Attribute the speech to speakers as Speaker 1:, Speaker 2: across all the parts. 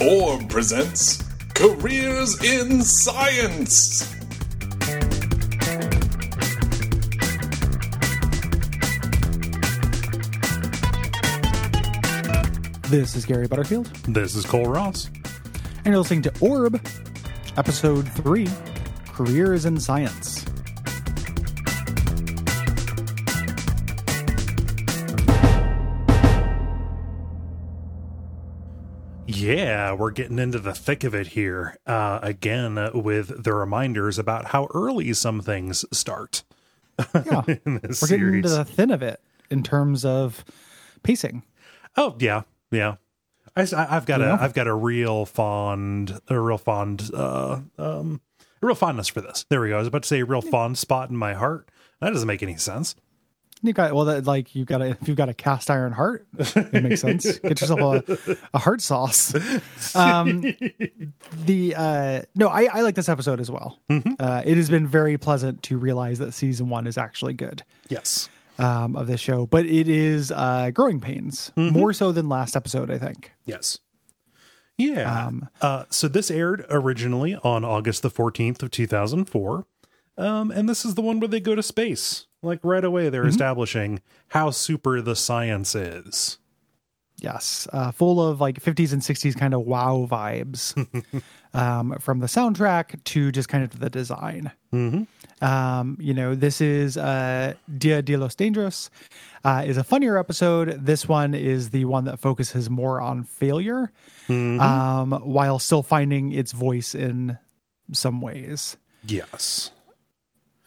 Speaker 1: Orb presents Careers in Science.
Speaker 2: This is Gary Butterfield,
Speaker 3: This is Cole Ross.
Speaker 2: and you're listening to Orb, Episode 3 Careers in Science.
Speaker 3: Yeah, we're getting into the thick of it here. Uh, again, uh, with the reminders about how early some things start
Speaker 2: Yeah, we're getting
Speaker 3: series.
Speaker 2: into the thin of it in terms of pacing.
Speaker 3: Oh yeah, yeah. I, have got
Speaker 2: Yeah.
Speaker 3: a I've got a real fond a real fond uh um a real fondness for this. There we go. I was about to say a real fond spot in my heart. That doesn't make any sense.
Speaker 2: You got well, that, like you got a if you've got a cast iron heart, it makes sense. Get yourself a, a heart sauce. Um, the uh, no, I, I like this episode as well. Uh, it has been very pleasant to realize that season one is actually good.
Speaker 3: Yes.
Speaker 2: um, of this show, but it is uh, growing pains more so than last episode, I think.
Speaker 3: Yes. Yeah.
Speaker 2: Um,
Speaker 3: uh, so this aired originally on August the 14th of 2004. Um, and this is the one where they go to space. Like right away, they're establishing how super the science is.
Speaker 2: Yes, uh, full of like 50s and 60s kind of wow vibes um, from the soundtrack to just kind of the design. Um, you know, this is uh, Dia de los Dangerous uh, is a funnier episode. This one is the one that focuses more on failure um, while still finding its voice in some ways.
Speaker 3: Yes.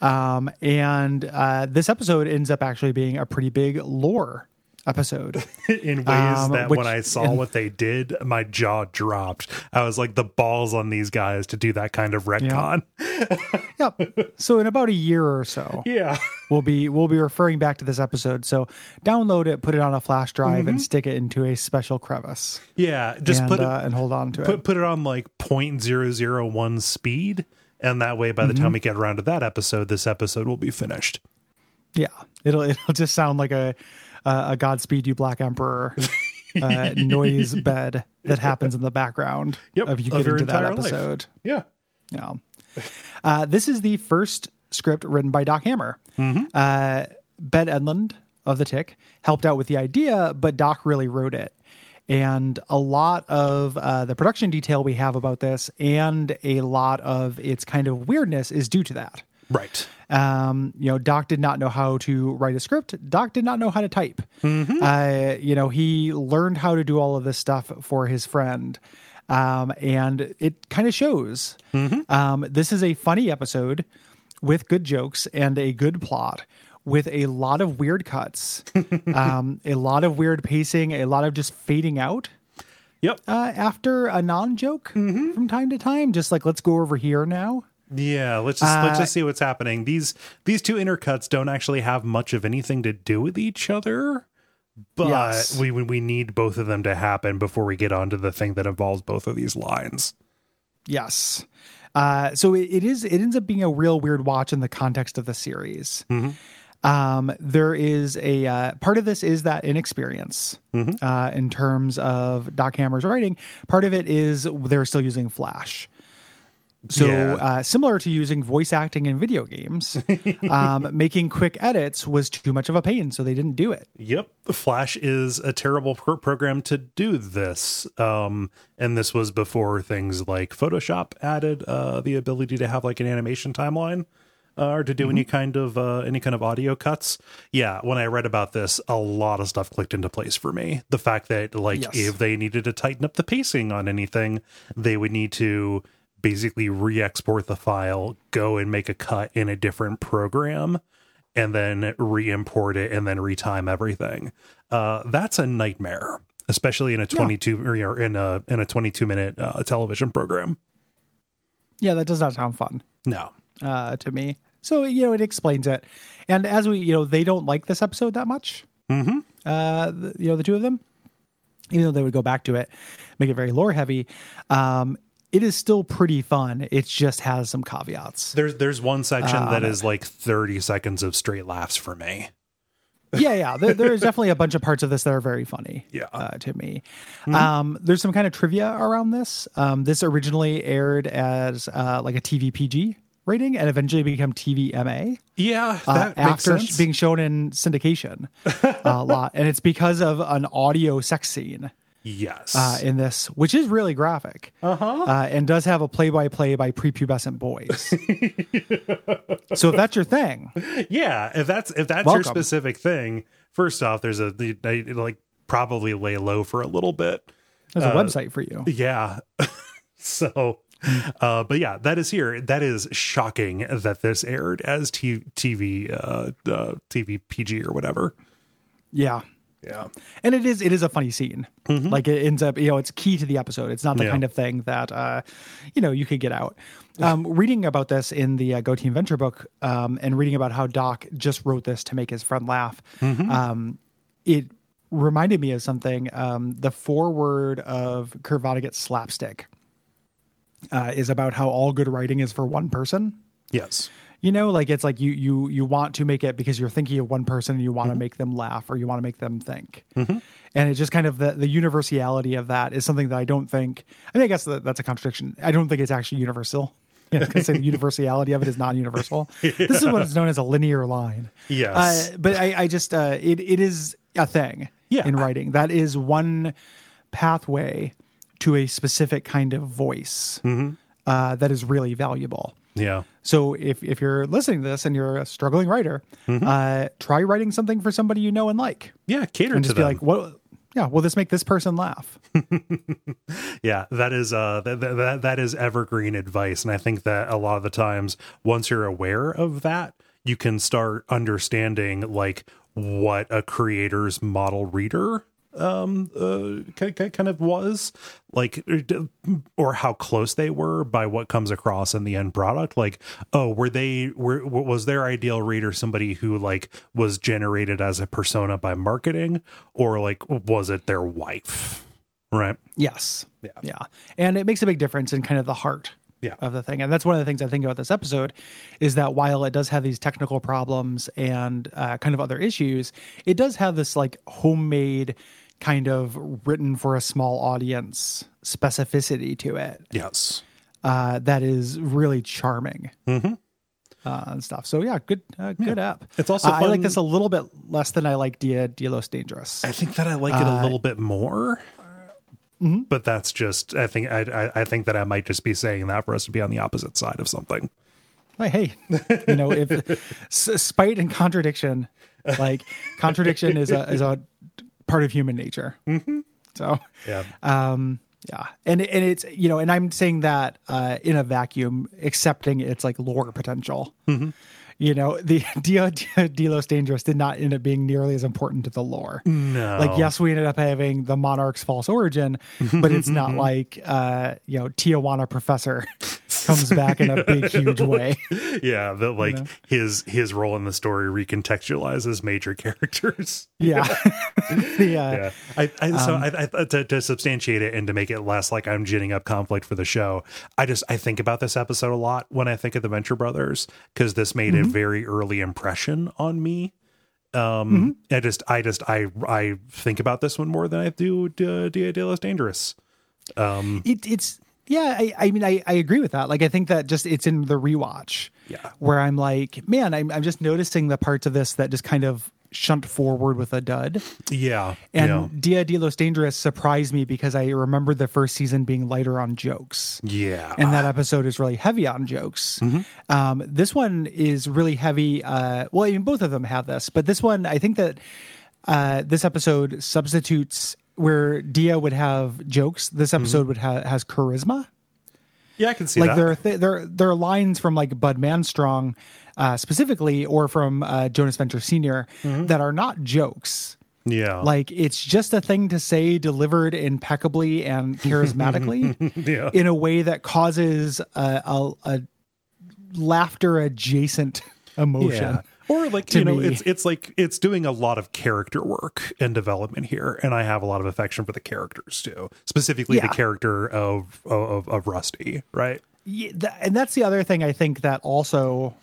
Speaker 2: Um, and uh, this episode ends up actually being a pretty big lore episode.
Speaker 3: In ways
Speaker 2: Um,
Speaker 3: that
Speaker 2: which-
Speaker 3: when I saw what they did, my jaw dropped. I was like, the balls on these guys to do that kind of retcon.
Speaker 2: yep. So in about a year or so,
Speaker 3: Yeah.
Speaker 2: we'll be we'll be referring back to this episode. So download it, put it on a flash drive, and stick it into a special crevice,
Speaker 3: Yeah. Just
Speaker 2: and
Speaker 3: put it
Speaker 2: uh, and hold on to
Speaker 3: put
Speaker 2: it.
Speaker 3: put it on like 0.001 speed and that way by the
Speaker 2: Mm-hmm.
Speaker 3: time we get around to that episode this episode will be finished
Speaker 2: Yeah, it'll it'll just sound like a a, Godspeed You Black Emperor. Uh, noise bed that happens in the background
Speaker 3: Yep,
Speaker 2: of you
Speaker 3: of
Speaker 2: get
Speaker 3: your
Speaker 2: into that
Speaker 3: entire life.
Speaker 2: episode.
Speaker 3: yeah
Speaker 2: Yeah. Uh, this is the first script written by Doc Hammer.
Speaker 3: Mm-hmm.
Speaker 2: Uh, Ben Edlund of The Tick helped out with the idea, but Doc really wrote it. And a lot of uh, the production detail we have about this and a lot of its kind of weirdness is due to that.
Speaker 3: right
Speaker 2: Um, you know, Doc did not know how to write a script. Doc did not know how to type.
Speaker 3: Mm-hmm.
Speaker 2: Uh, you know, he learned how to do all of this stuff for his friend. Um, and it kind of shows.
Speaker 3: Mm-hmm.
Speaker 2: Um, this is a funny episode with good jokes and a good plot with a lot of weird cuts, um, a lot of weird pacing, a lot of just fading out
Speaker 3: yep
Speaker 2: uh, after a non joke
Speaker 3: Mm-hmm.
Speaker 2: from time to time. Just like, let's go over here now.
Speaker 3: yeah let's just let's
Speaker 2: Uh,
Speaker 3: just see what's happening these these two intercuts don't actually have much of anything to do with each other but
Speaker 2: Yes.
Speaker 3: we we we need both of them to happen before we get on to the thing that involves both of these lines
Speaker 2: Yes. Uh, so it, it is. It ends up being a real weird watch in the context of the series. Um, there is a uh, part of this is that inexperience uh, in terms of Doc Hammer's writing. Part of it is they're still using Flash. So
Speaker 3: Yeah.
Speaker 2: uh, similar to using voice acting in video games, um, making quick edits was too much of a pain, so they didn't do it.
Speaker 3: Yep, Flash is a terrible pro- program to do this. Um, and this was before things like Photoshop added uh, the ability to have like an animation timeline uh, or to do any kind of uh, any kind of audio cuts. Yeah, when I read about this, a lot of stuff clicked into place for me. The fact that like
Speaker 2: Yes.
Speaker 3: if they needed to tighten up the pacing on anything, they would need to basically re-export the file, go and make a cut in a different program and then re-import it and then retime everything. Uh, that's a nightmare, especially in a 22 or in a in a 22 minute uh, television program.
Speaker 2: Yeah, that does not sound fun.
Speaker 3: No.
Speaker 2: uh, to me. So you know, it explains it. And as we, you know, they don't like this episode that much. Mm-hmm. Uh, the, you know, the two of them, even though they would go back to it, make it very lore heavy. Um, it is still pretty fun. It just has some caveats.
Speaker 3: There's there's one section
Speaker 2: Uh,
Speaker 3: that is like 30 seconds of straight laughs for me.
Speaker 2: yeah, yeah. There, there's definitely a bunch of parts of this that are very funny.
Speaker 3: Yeah.
Speaker 2: uh, to me. Um, there's some kind of trivia around this. Um, this originally aired as uh, like a TV PG rating and eventually become TVMA.
Speaker 3: Yeah,
Speaker 2: uh,
Speaker 3: makes
Speaker 2: after
Speaker 3: sense.
Speaker 2: being shown in syndication a lot, and it's because of an audio sex scene
Speaker 3: yes.
Speaker 2: uh, in this, which is really graphic, uh-huh. and does have a play-by-play by prepubescent boys. so if that's your thing,
Speaker 3: yeah, if that's if that's your specific thing, first off, there's a the, they, like probably lay low for a little bit.
Speaker 2: there's a website for you.
Speaker 3: Yeah. so, uh, but yeah, that is here. That is shocking that this aired as t- TV, uh, uh, TV PG or whatever.
Speaker 2: Yeah.
Speaker 3: Yeah.
Speaker 2: and it is it is a funny scene like it ends up you know it's key to the episode it's not the
Speaker 3: Yeah.
Speaker 2: kind of thing that uh you know you could get out um reading about this in the uh, go team venture book um and reading about how doc just wrote this to make his friend laugh um it reminded me of something um the foreword of kurt vonnegut's slapstick uh, is about how all good writing is for one person
Speaker 3: Yes.
Speaker 2: you know like it's like you you you want to make it because you're thinking of one person and you want to make them laugh or you want to make them think and it's just kind of the the universality of that is something that i don't think i mean i guess that, that's a contradiction i don't think it's actually universal you know, because the universality of it is not universal. This is what is known as a linear line.
Speaker 3: Yes.
Speaker 2: Uh, but I, I just uh, it it is a thing
Speaker 3: Yeah.
Speaker 2: in writing. That is one pathway to a specific kind of voice uh, that is really valuable.
Speaker 3: Yeah.
Speaker 2: So if if you're listening to this and you're a struggling writer, uh, try writing something for somebody you know and like,
Speaker 3: Yeah. Cater
Speaker 2: and
Speaker 3: to
Speaker 2: just be
Speaker 3: them.
Speaker 2: like, what? Yeah, will this make this person laugh?
Speaker 3: yeah that is uh that, that that is evergreen advice and i think that a lot of the times once you're aware of that you can start understanding like what a creator's model reader um uh ki- ki- kind of was like or how close they were by what comes across in the end product like oh were they were was their ideal reader somebody who like was generated as a persona by marketing or like was it their wife right
Speaker 2: Yes.
Speaker 3: Yeah.
Speaker 2: Yeah. And it makes a big difference in kind of the heart
Speaker 3: Yeah.
Speaker 2: of the thing. And that's one of the things I think about this episode is that while it does have these technical problems and uh, kind of other issues, it does have this like homemade kind of written for a small audience specificity to it
Speaker 3: Yes.
Speaker 2: uh, that is really charming.
Speaker 3: Mm-hmm.
Speaker 2: Uh, and stuff. So yeah, good, uh, good app.
Speaker 3: It's also
Speaker 2: Uh, I like this a little bit less than I like Dia de los Dangerous.
Speaker 3: I think that I like it a little bit more. But that's just I think I, I I think that I might just be saying that for us to be on the opposite side of something.
Speaker 2: Like, hey, you know, if spite and contradiction, like contradiction is a is a part of human nature. So,
Speaker 3: Yeah.
Speaker 2: um, yeah, and and it's you know, and I'm saying that uh, in a vacuum, accepting its like lore potential. You know, the Dia de los Dangerous did not end up being nearly as important to the lore.
Speaker 3: No.
Speaker 2: Like, yes, we ended up having the monarch's false origin, but it's not like uh, you know, Tijuana Professor comes back in a big, huge way.
Speaker 3: yeah, that like his his role in the story recontextualizes major characters.
Speaker 2: Yeah. the, uh,
Speaker 3: yeah i, I so I, I to, to substantiate it and to make it less like i'm ginning up conflict for the show i just i think about this episode a lot when i think of the venture brothers because this made a very early impression on me. Um i just i just i i think about this one more than i do uh, dia de los dangerous. Um
Speaker 2: it, it's yeah I, I mean I, I agree with that. Like i think that just it's in the rewatch
Speaker 3: Yeah.
Speaker 2: where i'm like man I'm, I'm just noticing the parts of this that just kind of shunt forward with a dud
Speaker 3: yeah
Speaker 2: and
Speaker 3: yeah
Speaker 2: dia de los dangerous surprised me because i remember the first season being lighter on jokes
Speaker 3: yeah
Speaker 2: and that episode is really heavy on jokes. Um, this one is really heavy. Uh, well, I mean, both of them have this, but this one, I think that uh, this episode substitutes where Dia would have jokes. This episode would have has charisma.
Speaker 3: yeah i can see
Speaker 2: like
Speaker 3: that
Speaker 2: there are th- there there are lines from like Bud Manstrong uh, specifically, or from uh, Jonas Venture Senior that are not jokes.
Speaker 3: yeah
Speaker 2: Like it's just a thing to say delivered impeccably and charismatically
Speaker 3: yeah
Speaker 2: in a way that causes a, a, a laughter adjacent emotion.
Speaker 3: Yeah. Or like you know,
Speaker 2: me.
Speaker 3: it's it's like it's doing a lot of character work and development here, and I have a lot of affection for the characters too, specifically
Speaker 2: Yeah.
Speaker 3: the character of of of Rusty, right?
Speaker 2: Yeah, and that's the other thing I think that also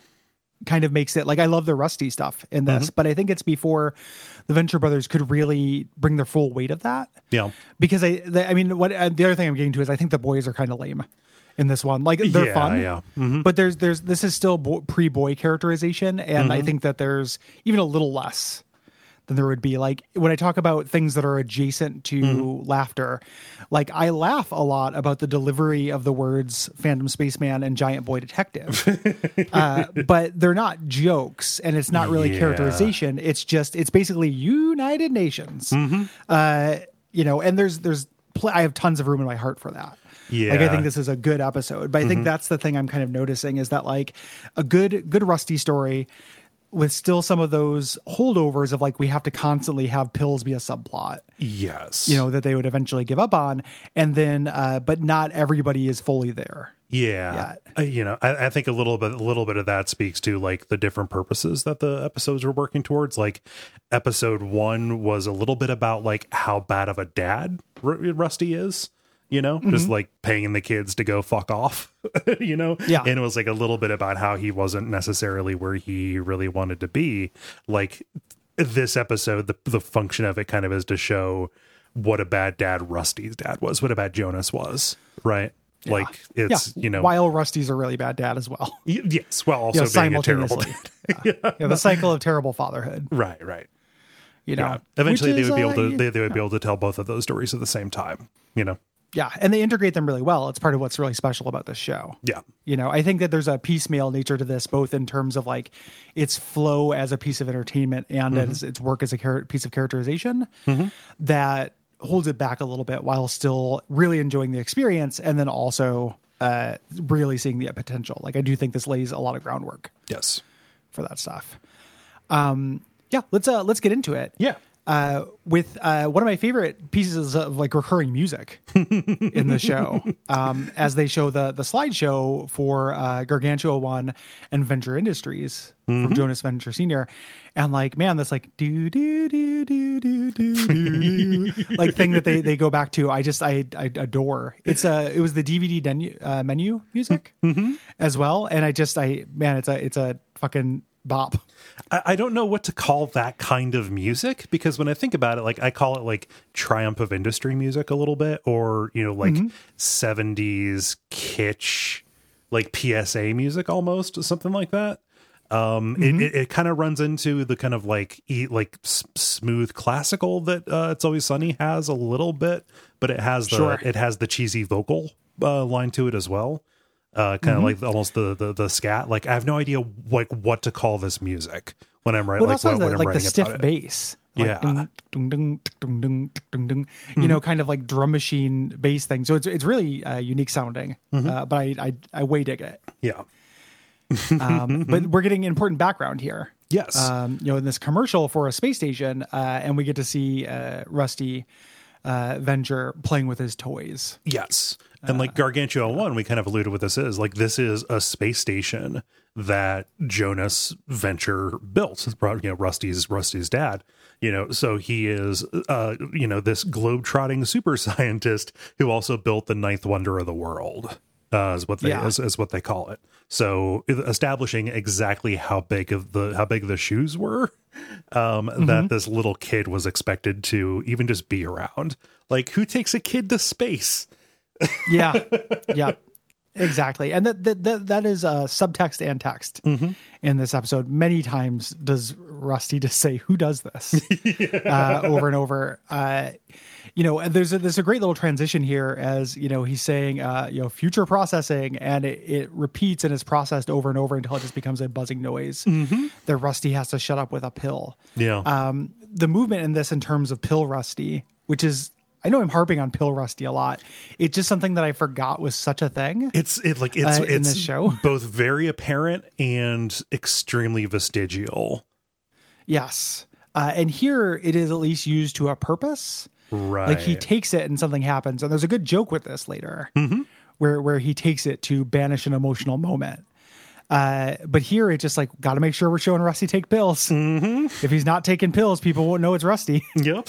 Speaker 2: kind of makes it like I love the Rusty stuff in this, but I think it's before the Venture Brothers could really bring their full weight of that.
Speaker 3: Yeah.
Speaker 2: Because I, the, I mean, what uh, the other thing I'm getting to is I think the boys are kind of lame in this one. Like they're
Speaker 3: Yeah,
Speaker 2: fun,
Speaker 3: yeah. Mm-hmm.
Speaker 2: but there's there's this is still bo- pre boy characterization, and
Speaker 3: Mm-hmm.
Speaker 2: I think that there's even a little less than there would be. Like when I talk about things that are adjacent to
Speaker 3: Mm-hmm.
Speaker 2: laughter, like I laugh a lot about the delivery of the words "Phantom Spaceman" and "Giant Boy Detective," uh, but they're not jokes, and it's not really
Speaker 3: Yeah.
Speaker 2: characterization. It's just it's basically United Nations.
Speaker 3: Mm-hmm.
Speaker 2: Uh, you know, and there's there's pl- I have tons of room in my heart for that. Like I
Speaker 3: Mm-hmm.
Speaker 2: think this is a good episode, but I think that's the thing I'm kind of noticing is that like a good good rusty story with still some of those holdovers of like we have to constantly have pills be a subplot.
Speaker 3: Yes.
Speaker 2: you know that they would eventually give up on. And then uh but not everybody is fully there
Speaker 3: Yeah, Uh, you know, I, I think a little bit, a little bit of that speaks to like the different purposes that the episodes were working towards. Like, episode one was a little bit about like how bad of a dad R- Rusty is, you know,
Speaker 2: Mm-hmm.
Speaker 3: just like paying the kids to go fuck off, you know.
Speaker 2: Yeah.
Speaker 3: and it was like a little bit about how he wasn't necessarily where he really wanted to be. Like this episode, the the function of it kind of is to show what a bad dad Rusty's dad was, what a bad Jonas was, right? Like it's
Speaker 2: yeah
Speaker 3: you know
Speaker 2: while rusty's a really bad dad as well
Speaker 3: Y- Yes, while also
Speaker 2: you know,
Speaker 3: being a terrible.
Speaker 2: yeah. Yeah, the cycle of terrible fatherhood
Speaker 3: right, right.
Speaker 2: you know
Speaker 3: Yeah. Eventually, they would be
Speaker 2: uh,
Speaker 3: able to they, they would be able to tell both of those stories at the same time. You know.
Speaker 2: Yeah and they integrate them really well it's part of what's really special about this show
Speaker 3: Yeah.
Speaker 2: you know i think that there's a piecemeal nature to this both in terms of like its flow as a piece of entertainment and
Speaker 3: Mm-hmm.
Speaker 2: as its work as a char- piece of characterization that holds it back a little bit while still really enjoying the experience and then also uh really seeing the potential like i do think this lays a lot of groundwork
Speaker 3: Yes.
Speaker 2: for that stuff um yeah let's uh let's get into it
Speaker 3: Yeah.
Speaker 2: Uh, with uh, one of my favorite pieces of like recurring music in the show, um, as they show the the slideshow for uh, Gargantua One and Venture Industries from Jonas Venture Senior, and like man, this like do do do do do do do like thing that they they go back to. I just I I adore. It's a it was the DVD menu uh, menu music as well, and I just I man, it's a it's a fucking bop.
Speaker 3: I, I don't know what to call that kind of music because when I think about it, like I call it like triumph of industry music a little bit, or you know, like 70s kitsch, like PSA music almost, something like that. Um, it, it, it kind of runs into the kind of like e- like s- smooth classical that uh, It's Always Sunny has a little bit, but it has the
Speaker 2: Sure.
Speaker 3: it has the cheesy vocal uh, line to it as well. Uh, kind of like almost the, the the scat. Like I have no idea like what to call this music when I'm writing.
Speaker 2: Well,
Speaker 3: like when,
Speaker 2: the,
Speaker 3: when I'm
Speaker 2: like the
Speaker 3: writing
Speaker 2: stiff bass. Like
Speaker 3: Yeah.
Speaker 2: dung, dung, dung, dung, You know, kind of like drum machine bass thing. So it's it's really uh, unique sounding. Uh, but I, I I way dig it.
Speaker 3: Yeah.
Speaker 2: Um, but we're getting important background here.
Speaker 3: Yes.
Speaker 2: Um, you know, in this commercial for a space station, uh, and we get to see uh, Rusty uh, Venture playing with his toys.
Speaker 3: Yes. And like Gargantua 1, we kind of alluded what this is. Like, this is a space station that Jonas Venture built. You know, Rusty's Rusty's dad. You know, so he is, uh, you know, this globe-trotting super scientist who also built the ninth wonder of the world. Uh, is what they
Speaker 2: Yeah.
Speaker 3: is, is what they call it. So establishing exactly how big of the how big the shoes were, um,
Speaker 2: Mm-hmm.
Speaker 3: that this little kid was expected to even just be around. Like, who takes a kid to space?
Speaker 2: Yeah, yeah, exactly. And that that that, is uh, subtext and text in this episode. Many times does Rusty just say, "Who does this?" uh, over and over. Uh, you know, and there's a, there's a great little transition here as you know he's saying, uh, you know, future processing, and it, it repeats and is processed over and over until it just becomes a buzzing noise that Rusty has to shut up with a pill
Speaker 3: Yeah.
Speaker 2: um, the movement in this in terms of pill rusty, which is I know I'm harping on pill rusty a lot. It's just something that I forgot was such a thing.
Speaker 3: It's it like it's
Speaker 2: uh, in
Speaker 3: it's
Speaker 2: this show.
Speaker 3: both very apparent and extremely vestigial.
Speaker 2: Yes. Uh, and here it is at least used to a purpose.
Speaker 3: Right.
Speaker 2: Like he takes it and something happens. And there's a good joke with this later where, where he takes it to banish an emotional moment. Uh, but here it's just like, got to make sure we're showing Rusty take pills. If he's not taking pills, people won't know it's Rusty.
Speaker 3: Yep.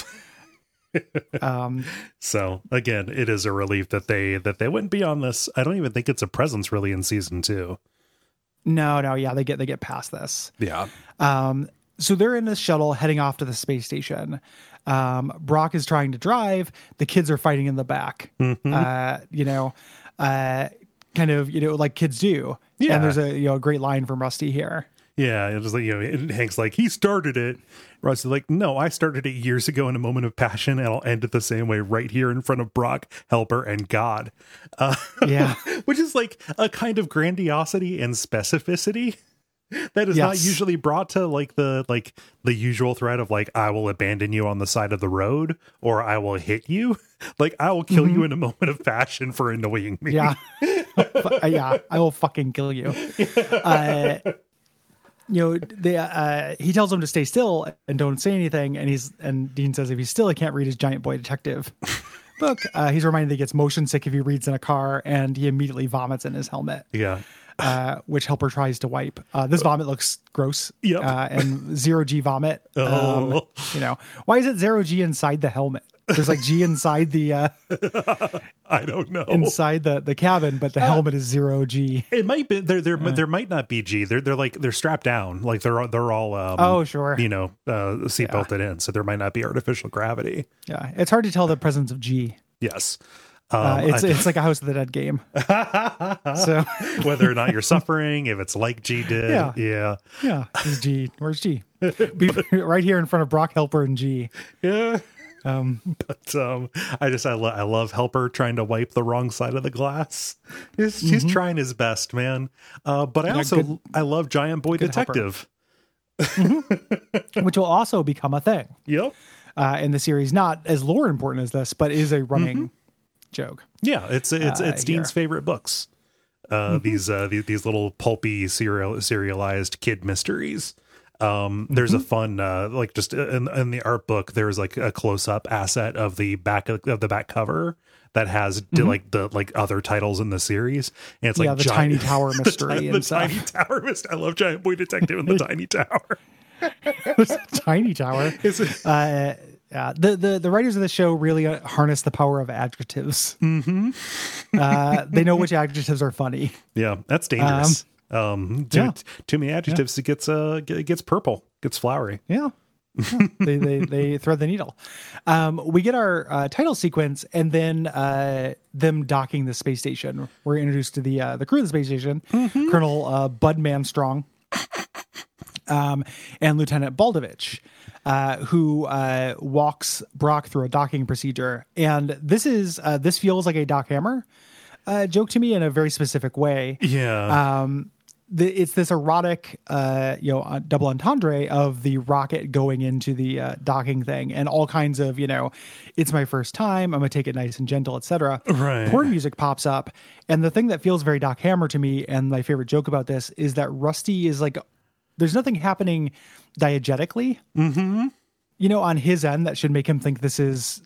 Speaker 2: Um,
Speaker 3: So again, it is a relief that they that they wouldn't be on this. I don't even think it's a presence really in season two.
Speaker 2: No, no, yeah, they get they get past this.
Speaker 3: Yeah.
Speaker 2: Um, so they're in this shuttle heading off to the space station. Um, Brock is trying to drive. The kids are fighting in the back.
Speaker 3: Mm-hmm.
Speaker 2: Uh, you know, uh, kind of you know like kids do.
Speaker 3: Yeah.
Speaker 2: And there's a you know a great line from Rusty here.
Speaker 3: Yeah, it was like you know, and Hank's like he started it. Russ is like, no, I started it years ago in a moment of passion, and I'll end it the same way right here in front of Brock, Helper, and God. Uh,
Speaker 2: Yeah.
Speaker 3: which is like a kind of grandiosity and specificity that is not usually brought to like the like the usual threat of like I will abandon you on the side of the road or I will hit you. Like I will kill you in a moment of passion for annoying me.
Speaker 2: Yeah. Yeah. I will fucking kill you. Uh, you know, they, uh, he tells him to stay still and don't say anything. And he's, and Dean says if he's still, he can't read his giant boy detective book. Uh, he's reminded that he gets motion sick if he reads in a car and he immediately vomits in his helmet.
Speaker 3: Yeah.
Speaker 2: Uh, which Helper tries to wipe. Uh, this vomit looks gross.
Speaker 3: Yep.
Speaker 2: Uh, and zero G vomit. Um,
Speaker 3: Oh.
Speaker 2: you know, why is it zero G inside the helmet? There's like G inside the uh,
Speaker 3: I don't know.
Speaker 2: inside the the cabin, but the helmet is zero G.
Speaker 3: It might be there. There, there might not be G. They're they're like they're strapped down. Like they're all- they're all. Um,
Speaker 2: Oh, sure.
Speaker 3: You know, uh, seat belted in, so there might not be artificial gravity.
Speaker 2: Yeah, it's hard to tell the presence of G.
Speaker 3: Yes. Um,
Speaker 2: Uh, it's
Speaker 3: I-
Speaker 2: it's like a House of the Dead game. so
Speaker 3: whether or not you're suffering, if it's like G did,
Speaker 2: Yeah.
Speaker 3: yeah,
Speaker 2: yeah, is G. Where's G? Right here in front of Brock Helper and G.
Speaker 3: yeah.
Speaker 2: Um,
Speaker 3: But um, I just I, lo- I love Helper trying to wipe the wrong side of the glass. He's, he's trying his best, man. Uh, but I
Speaker 2: Mm-hmm. Yeah,
Speaker 3: also
Speaker 2: good-
Speaker 3: I love Giant Boy. Detective.
Speaker 2: which will also become a thing
Speaker 3: Yep.
Speaker 2: uh, in the series. Not as lore important as this, but is a running joke.
Speaker 3: Yeah, it's it's
Speaker 2: Uh,
Speaker 3: it's Dean's favorite books. Uh, These uh, these, these little pulpy serial serialized kid mysteries. Um, there's a fun uh, like just in, in the art book. There's like a close up asset of the back of, of the back cover that has di- like the like other titles in the series, and it's like
Speaker 2: the
Speaker 3: giant-
Speaker 2: Tiny Tower mystery and
Speaker 3: the tiny tower mystery. I love Giant Boy Detective and the Tiny Tower.
Speaker 2: Tiny Tower. Uh, yeah, the, the the writers of the show really uh, harness the power of adjectives. Mm-hmm. uh, they know which adjectives are funny.
Speaker 3: yeah, that's dangerous. Um, too,
Speaker 2: yeah.
Speaker 3: too many adjectives. It gets uh g- gets purple, gets flowery.
Speaker 2: Yeah. Yeah. they, they they thread the needle. Um, we get our uh, title sequence, and then uh, them docking the space station. We're introduced to the uh, the crew of the space station, Colonel uh, Bud Manstrong, um, and Lieutenant Baldovich, uh, who uh, walks Brock through a docking procedure. And this is uh, this feels like a Doc Hammer uh, joke to me in a very specific way
Speaker 3: Yeah.
Speaker 2: um the, it's this erotic uh you know uh, double entendre of the rocket going into the uh, docking thing and all kinds of you know it's my first time i'm gonna take it nice and gentle etc
Speaker 3: Right.
Speaker 2: porn music pops up and the thing that feels very doc hammer to me and my favorite joke about this is that rusty is like there's nothing happening diegetically mm-hmm. you know on his end that should make him think this is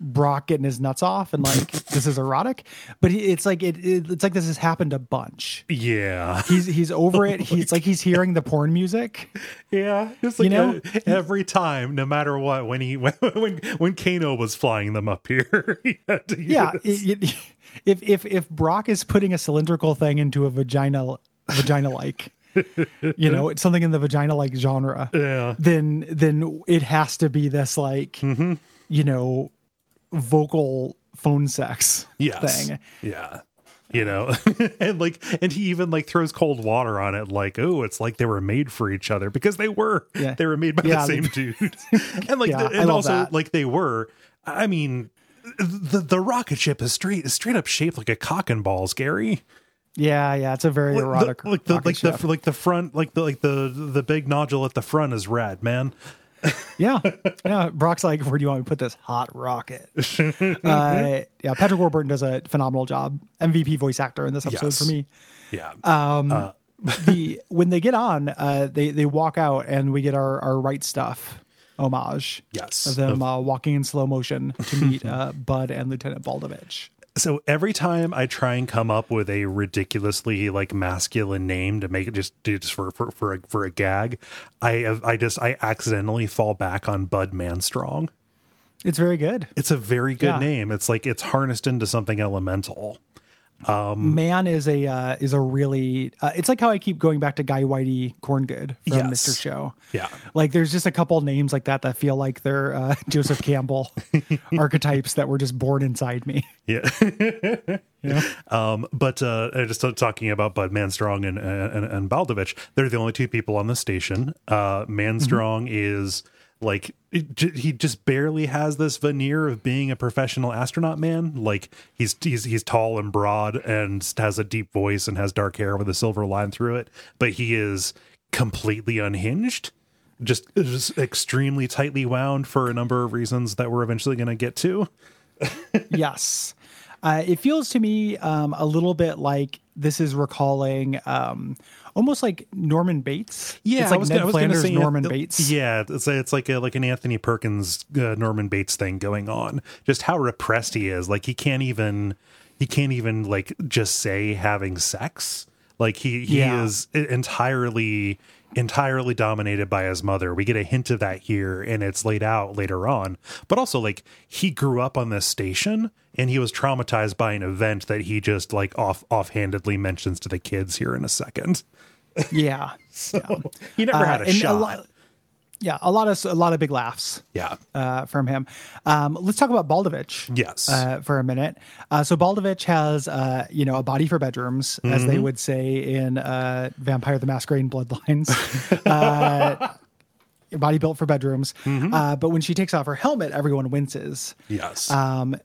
Speaker 2: Brock getting his nuts off and like this is erotic, but he, it's like it, it it's like this has happened a bunch
Speaker 3: yeah.
Speaker 2: he's he's over it. He's like he's hearing the porn music.
Speaker 3: Yeah, it's like
Speaker 2: You know?
Speaker 3: uh, every time, no matter what, when he when when, when Kano was flying them up here, he
Speaker 2: Yeah, it- if if if Brock is putting a cylindrical thing into a vagina vagina like, you know, it's something in the vagina like genre,
Speaker 3: yeah,
Speaker 2: then then it has to be this like, you know, vocal phone sex
Speaker 3: yes,
Speaker 2: thing.
Speaker 3: yeah, you know, and like, and he even like throws cold water on it, like, oh, it's like they were made for each other because they were,
Speaker 2: Yeah.
Speaker 3: they were made by
Speaker 2: Yeah,
Speaker 3: the same dude, and like,
Speaker 2: Yeah,
Speaker 3: the- and also
Speaker 2: that.
Speaker 3: like they were. I mean, the the rocket ship is straight is straight up shaped like a cock and balls, Gary.
Speaker 2: Yeah, yeah, it's a very
Speaker 3: Like
Speaker 2: erotic.
Speaker 3: the, like the like the like the front like the like the the big nodule at the front is red, man.
Speaker 2: Yeah, yeah. Brock's like, where do you want me to put this hot rocket? uh, yeah, Patrick Warburton does a phenomenal job. MVP voice actor in this episode
Speaker 3: Yes.
Speaker 2: for me.
Speaker 3: Yeah.
Speaker 2: Um, the when they get on, uh, they they walk out and we get our our right stuff homage
Speaker 3: yes.
Speaker 2: of them uh, walking in slow motion to meet uh, Bud and Lieutenant Baldovich.
Speaker 3: So every time I try and come up with a ridiculously like masculine name to make it just do just for for for a, for a gag, I I just I accidentally fall back on Bud Manstrong.
Speaker 2: It's very good.
Speaker 3: It's a very good
Speaker 2: Yeah.
Speaker 3: name. It's like it's harnessed into something elemental.
Speaker 2: Man is a uh, is a really uh, it's like how I keep going back to Guy Whitey Corngood from
Speaker 3: Yes.
Speaker 2: Mr. Show.
Speaker 3: Yeah.
Speaker 2: Like there's just a couple names like that that feel like they're uh, Joseph Campbell archetypes that were just born inside me.
Speaker 3: Yeah. Yeah. Um, but uh, just talking about Bud Manstrong and and, and Baldovich, they're the only two people on the station. Uh, Manstrong is like j- he just barely has this veneer of being a professional astronaut man. Like he's he's he's tall and broad and has a deep voice and has dark hair with a silver line through it, but he is completely unhinged. Just, just extremely tightly wound for a number of reasons that we're eventually going to get to.
Speaker 2: yes. Uh, it feels to me um, a little bit like this is recalling um, almost like Norman Bates. Yeah, it's like Ned Flanders,
Speaker 3: say
Speaker 2: Norman Bates.
Speaker 3: Yeah, it's it's like a, like an Anthony Perkins uh, Norman Bates thing going on. Just how repressed he is. Like he can't even he can't even like just say having sex. Like he he
Speaker 2: Yeah.
Speaker 3: is entirely entirely dominated by his mother. We get a hint of that here and it's laid out later on. But also like he grew up on this station and he was traumatized by an event that he just like off offhandedly mentions to the kids here in a second.
Speaker 2: Yeah. yeah.
Speaker 3: He never
Speaker 2: Uh,
Speaker 3: had a shot.
Speaker 2: lot- yeah, a lot of a lot of big laughs
Speaker 3: yeah.
Speaker 2: uh, from him. Um, let's talk about Baldovich.
Speaker 3: Yes.
Speaker 2: Uh, for a minute. Uh, so Baldovich has, uh, you know, a body for bedrooms, as
Speaker 3: Mm-hmm.
Speaker 2: they would say in uh, Vampire the Masquerade Bloodlines. uh, a body built for bedrooms.
Speaker 3: Mm-hmm.
Speaker 2: Uh, but when she takes off her helmet, everyone winces.
Speaker 3: Yes.
Speaker 2: Um,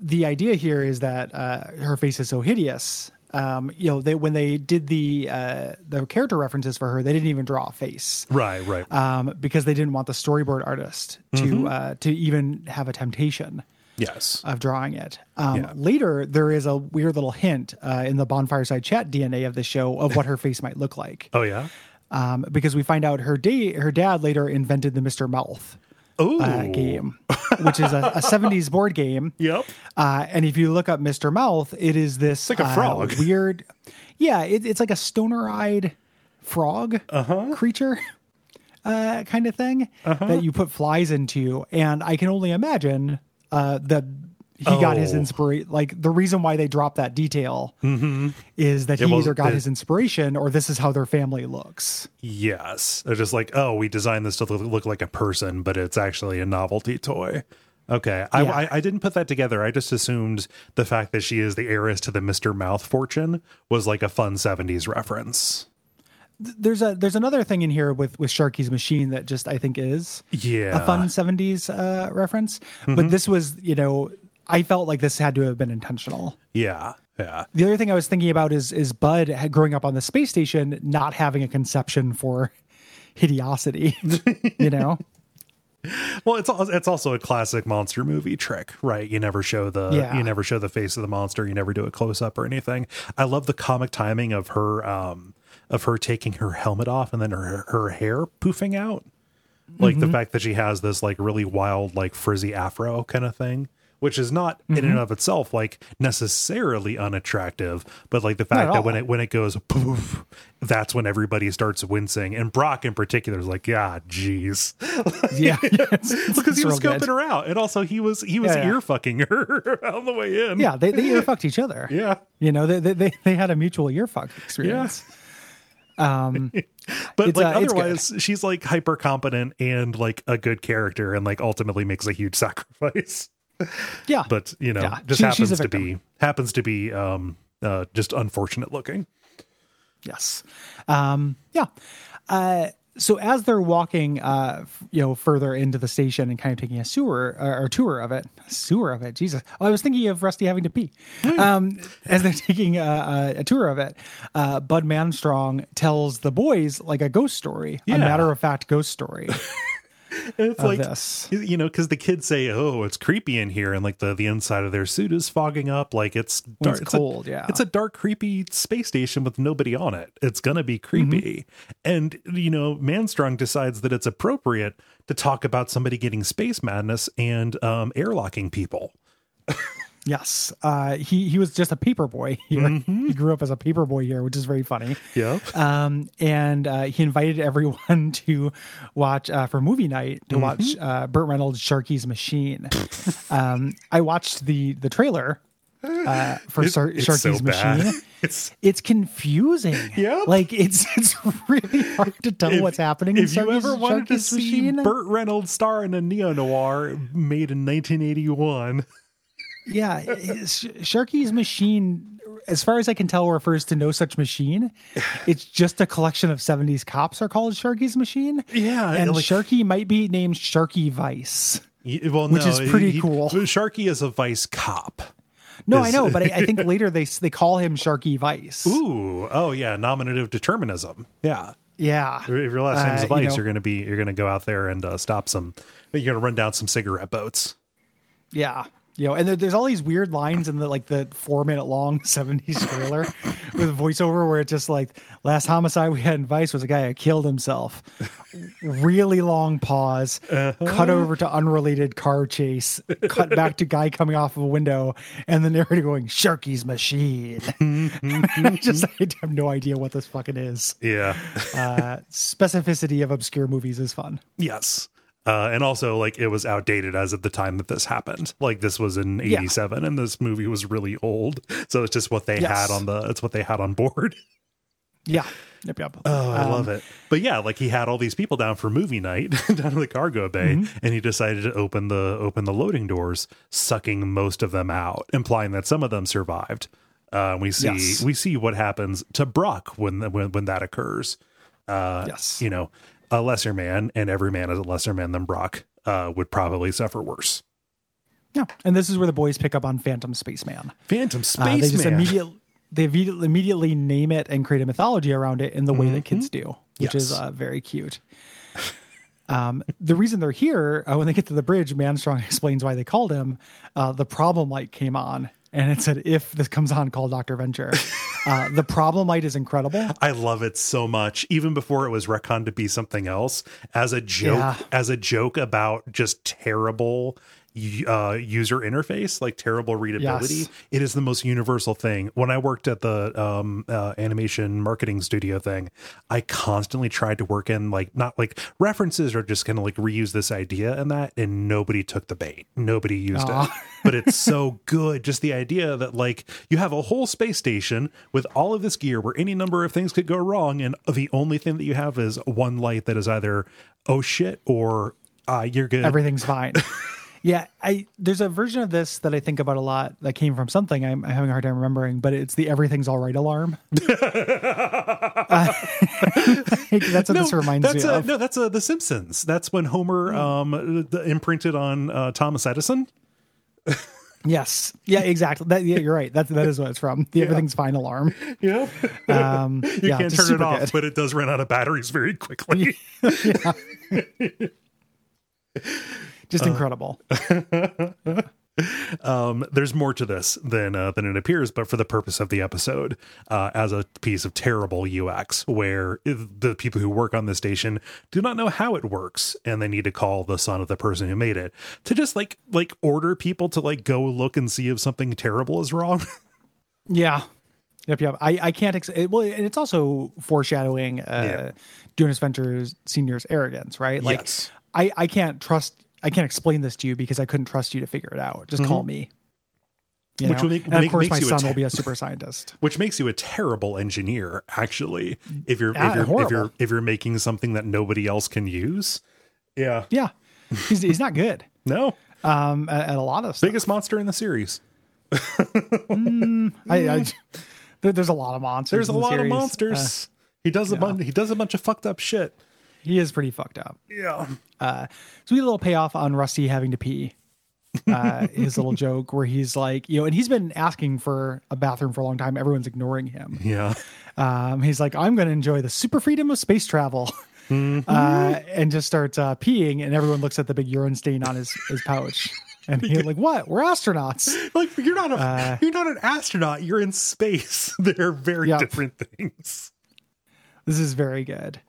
Speaker 2: the idea here is that uh, her face is so hideous. Um, you know, they when they did the uh, the character references for her, they didn't even draw a face
Speaker 3: right, right.
Speaker 2: um, because they didn't want the storyboard artist to
Speaker 3: Mm-hmm.
Speaker 2: uh, to even have a temptation
Speaker 3: yes.
Speaker 2: of drawing it. Um,
Speaker 3: Yeah.
Speaker 2: Later, there is a weird little hint uh, in the bonfireside chat DNA of the show of what her face might look like,
Speaker 3: oh yeah.
Speaker 2: um, because we find out her day her dad later invented the Mister Mouth. Uh, game, which is a, a 70s board game.
Speaker 3: Yep.
Speaker 2: Uh, and if you look up Mr. Mouth, it is this
Speaker 3: like a
Speaker 2: uh,
Speaker 3: frog.
Speaker 2: weird, yeah, it, it's like a stoner-eyed frog
Speaker 3: Uh-huh.
Speaker 2: creature uh, kind of thing that you put flies into. And I can only imagine uh, he got his
Speaker 3: Oh.
Speaker 2: inspiration. Like the reason why they dropped that detail is that he either got
Speaker 3: the-
Speaker 2: his inspiration or this is how their family looks.
Speaker 3: Yes. They're just like, oh, we designed this to look, like a person, but it's actually a novelty toy. Okay. I,
Speaker 2: Yeah.
Speaker 3: I, I didn't put that together. I just assumed the fact that she is the heiress to the Mr. Mouth fortune was like a fun 70s reference.
Speaker 2: There's a there's another thing in here with with Sharky's machine that just I think is
Speaker 3: Yeah.
Speaker 2: a fun 70s uh, reference.
Speaker 3: Mm-hmm.
Speaker 2: But this was, you know, I felt like this had to have been intentional.
Speaker 3: Yeah. Yeah.
Speaker 2: The other thing I was thinking about is is Bud growing up on the space station not having a conception for hideosity, you know?
Speaker 3: Well, it's it's also a classic monster movie trick, right? You never show the
Speaker 2: Yeah.
Speaker 3: you never show the face of the monster. You never do a close up or anything. I love the comic timing of her um of her taking her helmet off and then her her hair poofing out. Like the fact that she has this like really wild like frizzy afro kind of thing, which is not in and of itself like necessarily unattractive, but like the fact
Speaker 2: at
Speaker 3: that when it when it goes poof, that's when everybody starts wincing, and Brock in particular is like, yeah, jeez
Speaker 2: Yeah.
Speaker 3: Because he was scoping
Speaker 2: good.
Speaker 3: her out, and also he was he was
Speaker 2: Yeah, yeah.
Speaker 3: ear fucking her on the way in.
Speaker 2: Yeah, they, they ear fucked each other.
Speaker 3: yeah.
Speaker 2: You know, they, they, they, had a mutual ear fuck experience. Um,
Speaker 3: But like
Speaker 2: uh,
Speaker 3: otherwise, she's like hyper competent and like a good character, and like ultimately makes a huge sacrifice.
Speaker 2: yeah.
Speaker 3: But you know,
Speaker 2: Yeah,
Speaker 3: just
Speaker 2: she-
Speaker 3: happens to be happens to be um uh just unfortunate looking.
Speaker 2: Yes. Um, yeah. Uh, so as they're walking, uh, f- you know, further into the station and kind of taking a sewer uh, or tour of it, sewer of it. Jesus, oh, I was thinking of Rusty having to pee. Um, as they're taking a, a, a tour of it, uh, Bud Manstrong tells the boys like a ghost story,
Speaker 3: Yeah.
Speaker 2: a matter of fact ghost story
Speaker 3: And it's like
Speaker 2: this.
Speaker 3: you know, because the kids say, "Oh, it's creepy in here," and like the the inside of their suit is fogging up, like it's dark,
Speaker 2: it's
Speaker 3: a-
Speaker 2: cold, yeah.
Speaker 3: it's a dark, creepy space station with nobody on it. It's gonna be creepy, and you know, Manstrong decides that it's appropriate to talk about somebody getting space madness and um, airlocking people.
Speaker 2: Yes, uh, he he was just a paper boy here.
Speaker 3: Mm-hmm.
Speaker 2: He grew up as a paper boy here, which is very funny.
Speaker 3: Yeah,
Speaker 2: um, and uh, he invited everyone to watch uh, for movie night to watch
Speaker 3: Mm-hmm.
Speaker 2: uh, Burt Reynolds' Sharky's Machine. um, I watched the the trailer uh, for Sar- Sharky's
Speaker 3: so bad.
Speaker 2: machine.
Speaker 3: It's
Speaker 2: It's confusing.
Speaker 3: Yep.
Speaker 2: like it's it's really hard to tell
Speaker 3: if-
Speaker 2: what's happening. in
Speaker 3: If you ever wanted to see
Speaker 2: machine.
Speaker 3: Burt Reynolds star in a neo noir made in 1981,
Speaker 2: yeah, Sharky's machine, as far as I can tell, refers to no such machine. It's just a collection of '70s cops are called Sharky's machine.
Speaker 3: yeah,
Speaker 2: and
Speaker 3: like,
Speaker 2: Sharky might be named Sharky Vice.
Speaker 3: well,
Speaker 2: which
Speaker 3: no,
Speaker 2: is pretty
Speaker 3: he-
Speaker 2: cool.
Speaker 3: Sharky is a vice cop.
Speaker 2: No, I know, but I, I think later they they call him Sharky Vice.
Speaker 3: Ooh, oh yeah, nominative determinism. Yeah,
Speaker 2: Yeah,
Speaker 3: if your last name's
Speaker 2: Uh, you
Speaker 3: Vice,
Speaker 2: know-
Speaker 3: you're gonna be you're gonna go out there and uh, stop some. You're gonna run down some cigarette boats.
Speaker 2: Yeah. You know, and there, there's all these weird lines in the like the four minute long 70s trailer with voiceover where it's just like last homicide we had in Vice was a guy that killed himself. really long pause, cut over to unrelated car chase, cut back to guy coming off of a window, and the narrator going, Sharky's machine. I just I have no idea what this fucking is.
Speaker 3: Yeah.
Speaker 2: Uh, specificity of obscure movies is fun.
Speaker 3: Yes. Uh, and also, like, it was outdated as of the time that this happened. Like, this was in
Speaker 2: Yeah.
Speaker 3: '87, and this movie was really old. So it's just what they
Speaker 2: Yes.
Speaker 3: had on the. It's what they had on board.
Speaker 2: Yeah. Yep, yep.
Speaker 3: Oh, I
Speaker 2: Um,
Speaker 3: love it. But yeah, like he had all these people down for movie night down in the cargo bay,
Speaker 2: Mm-hmm.
Speaker 3: and he decided to open the open the loading doors, sucking most of them out, implying that some of them survived. Uh, we see
Speaker 2: Yes.
Speaker 3: we see what happens to Brock when when when that occurs. Uh,
Speaker 2: Yes.
Speaker 3: you know, a lesser man, and every man is a lesser man than Brock, uh, would probably suffer worse.
Speaker 2: Yeah. And this is where the boys pick up on Phantom Spaceman.
Speaker 3: Phantom
Speaker 2: Uh, they just immediately they immediately name it and create a mythology around it in the way that kids do, which is uh, very cute. Um, the reason they're here uh, when they get to the bridge, Manstrong explains why they called him. Uh, the problem light came on, and it said, "If this comes on, call Doctor Venture." uh, the problem light is incredible.
Speaker 3: I love it so much. Even before it was retconned to be something else, as a joke,
Speaker 2: Yeah.
Speaker 3: as a joke about just terrible uh, user interface, like terrible readability.
Speaker 2: Yes.
Speaker 3: It is the most universal thing. When I worked at the um, uh, animation marketing studio thing, I constantly tried to work in like not like references or just kind of like reuse this idea and that, and nobody took the bait. Nobody used
Speaker 2: Aw.
Speaker 3: it but it's so good. Just the idea that like you have a whole space station with all of this gear where any number of things could go wrong, and the only thing that you have is one light that is either oh shit or uh, you're good.
Speaker 2: Everything's fine. Yeah, I there's a version of this that I think about a lot that came from something I'm, I'm having a hard time remembering, but it's the everything's all right alarm. Uh, that's what this reminds me
Speaker 3: a,
Speaker 2: of.
Speaker 3: no, that's a, The Simpsons. That's when Homer um the, imprinted on uh, Thomas Edison.
Speaker 2: Yes, yeah, exactly. That, yeah, you're right. That's that is what it's from. The everything's fine alarm.
Speaker 3: Yeah,
Speaker 2: Um,
Speaker 3: you
Speaker 2: yeah,
Speaker 3: can't turn it off,
Speaker 2: good.
Speaker 3: but it does run out of batteries very quickly.
Speaker 2: Just
Speaker 3: Uh,
Speaker 2: incredible.
Speaker 3: um, there's more to this than uh, than it appears, but for the purpose of the episode, uh, as a piece of terrible UX, where the people who work on the station do not know how it works, and they need to call the son of the person who made it to just like like order people to like go look and see if something terrible is wrong.
Speaker 2: Yeah. Yep, yep. I, I can't. Ex- it, well, and it's also foreshadowing uh, Jonas Ventures Senior's arrogance, right? Like,
Speaker 3: Yes.
Speaker 2: I, I can't trust. I can't explain this to you because I couldn't trust you to figure it out. Just call me. You
Speaker 3: Mm-hmm. Which
Speaker 2: know?
Speaker 3: will make-
Speaker 2: and of
Speaker 3: make-
Speaker 2: course,
Speaker 3: makes
Speaker 2: my son
Speaker 3: te-
Speaker 2: will be a super scientist.
Speaker 3: Which makes you a terrible engineer, actually. If you're
Speaker 2: Ah,
Speaker 3: if you're if you're if you're making something that nobody else can use, yeah,
Speaker 2: Yeah, he's he's not good.
Speaker 3: no,
Speaker 2: Um, at, at a lot of stuff.
Speaker 3: biggest monster in the series.
Speaker 2: I, I, there, there's a lot of monsters.
Speaker 3: There's a
Speaker 2: the
Speaker 3: lot of
Speaker 2: series.
Speaker 3: monsters. he does a bunch. He does a bunch of fucked up shit.
Speaker 2: Uh, he is pretty fucked up.
Speaker 3: Yeah.
Speaker 2: Uh, so we had a little payoff on Rusty having to pee. Uh, his little joke where he's like, you know, and he's been asking for a bathroom for a long time. Everyone's ignoring him.
Speaker 3: Yeah.
Speaker 2: Um, he's like, I'm going to enjoy the super freedom of space travel.
Speaker 3: Mm-hmm.
Speaker 2: Uh, and just starts uh, peeing, and everyone looks at the big urine stain on his, his pouch. And he's like, What? We're astronauts.
Speaker 3: Like you're not a you're not an astronaut. You're in space. They're very different things.
Speaker 2: This is very good.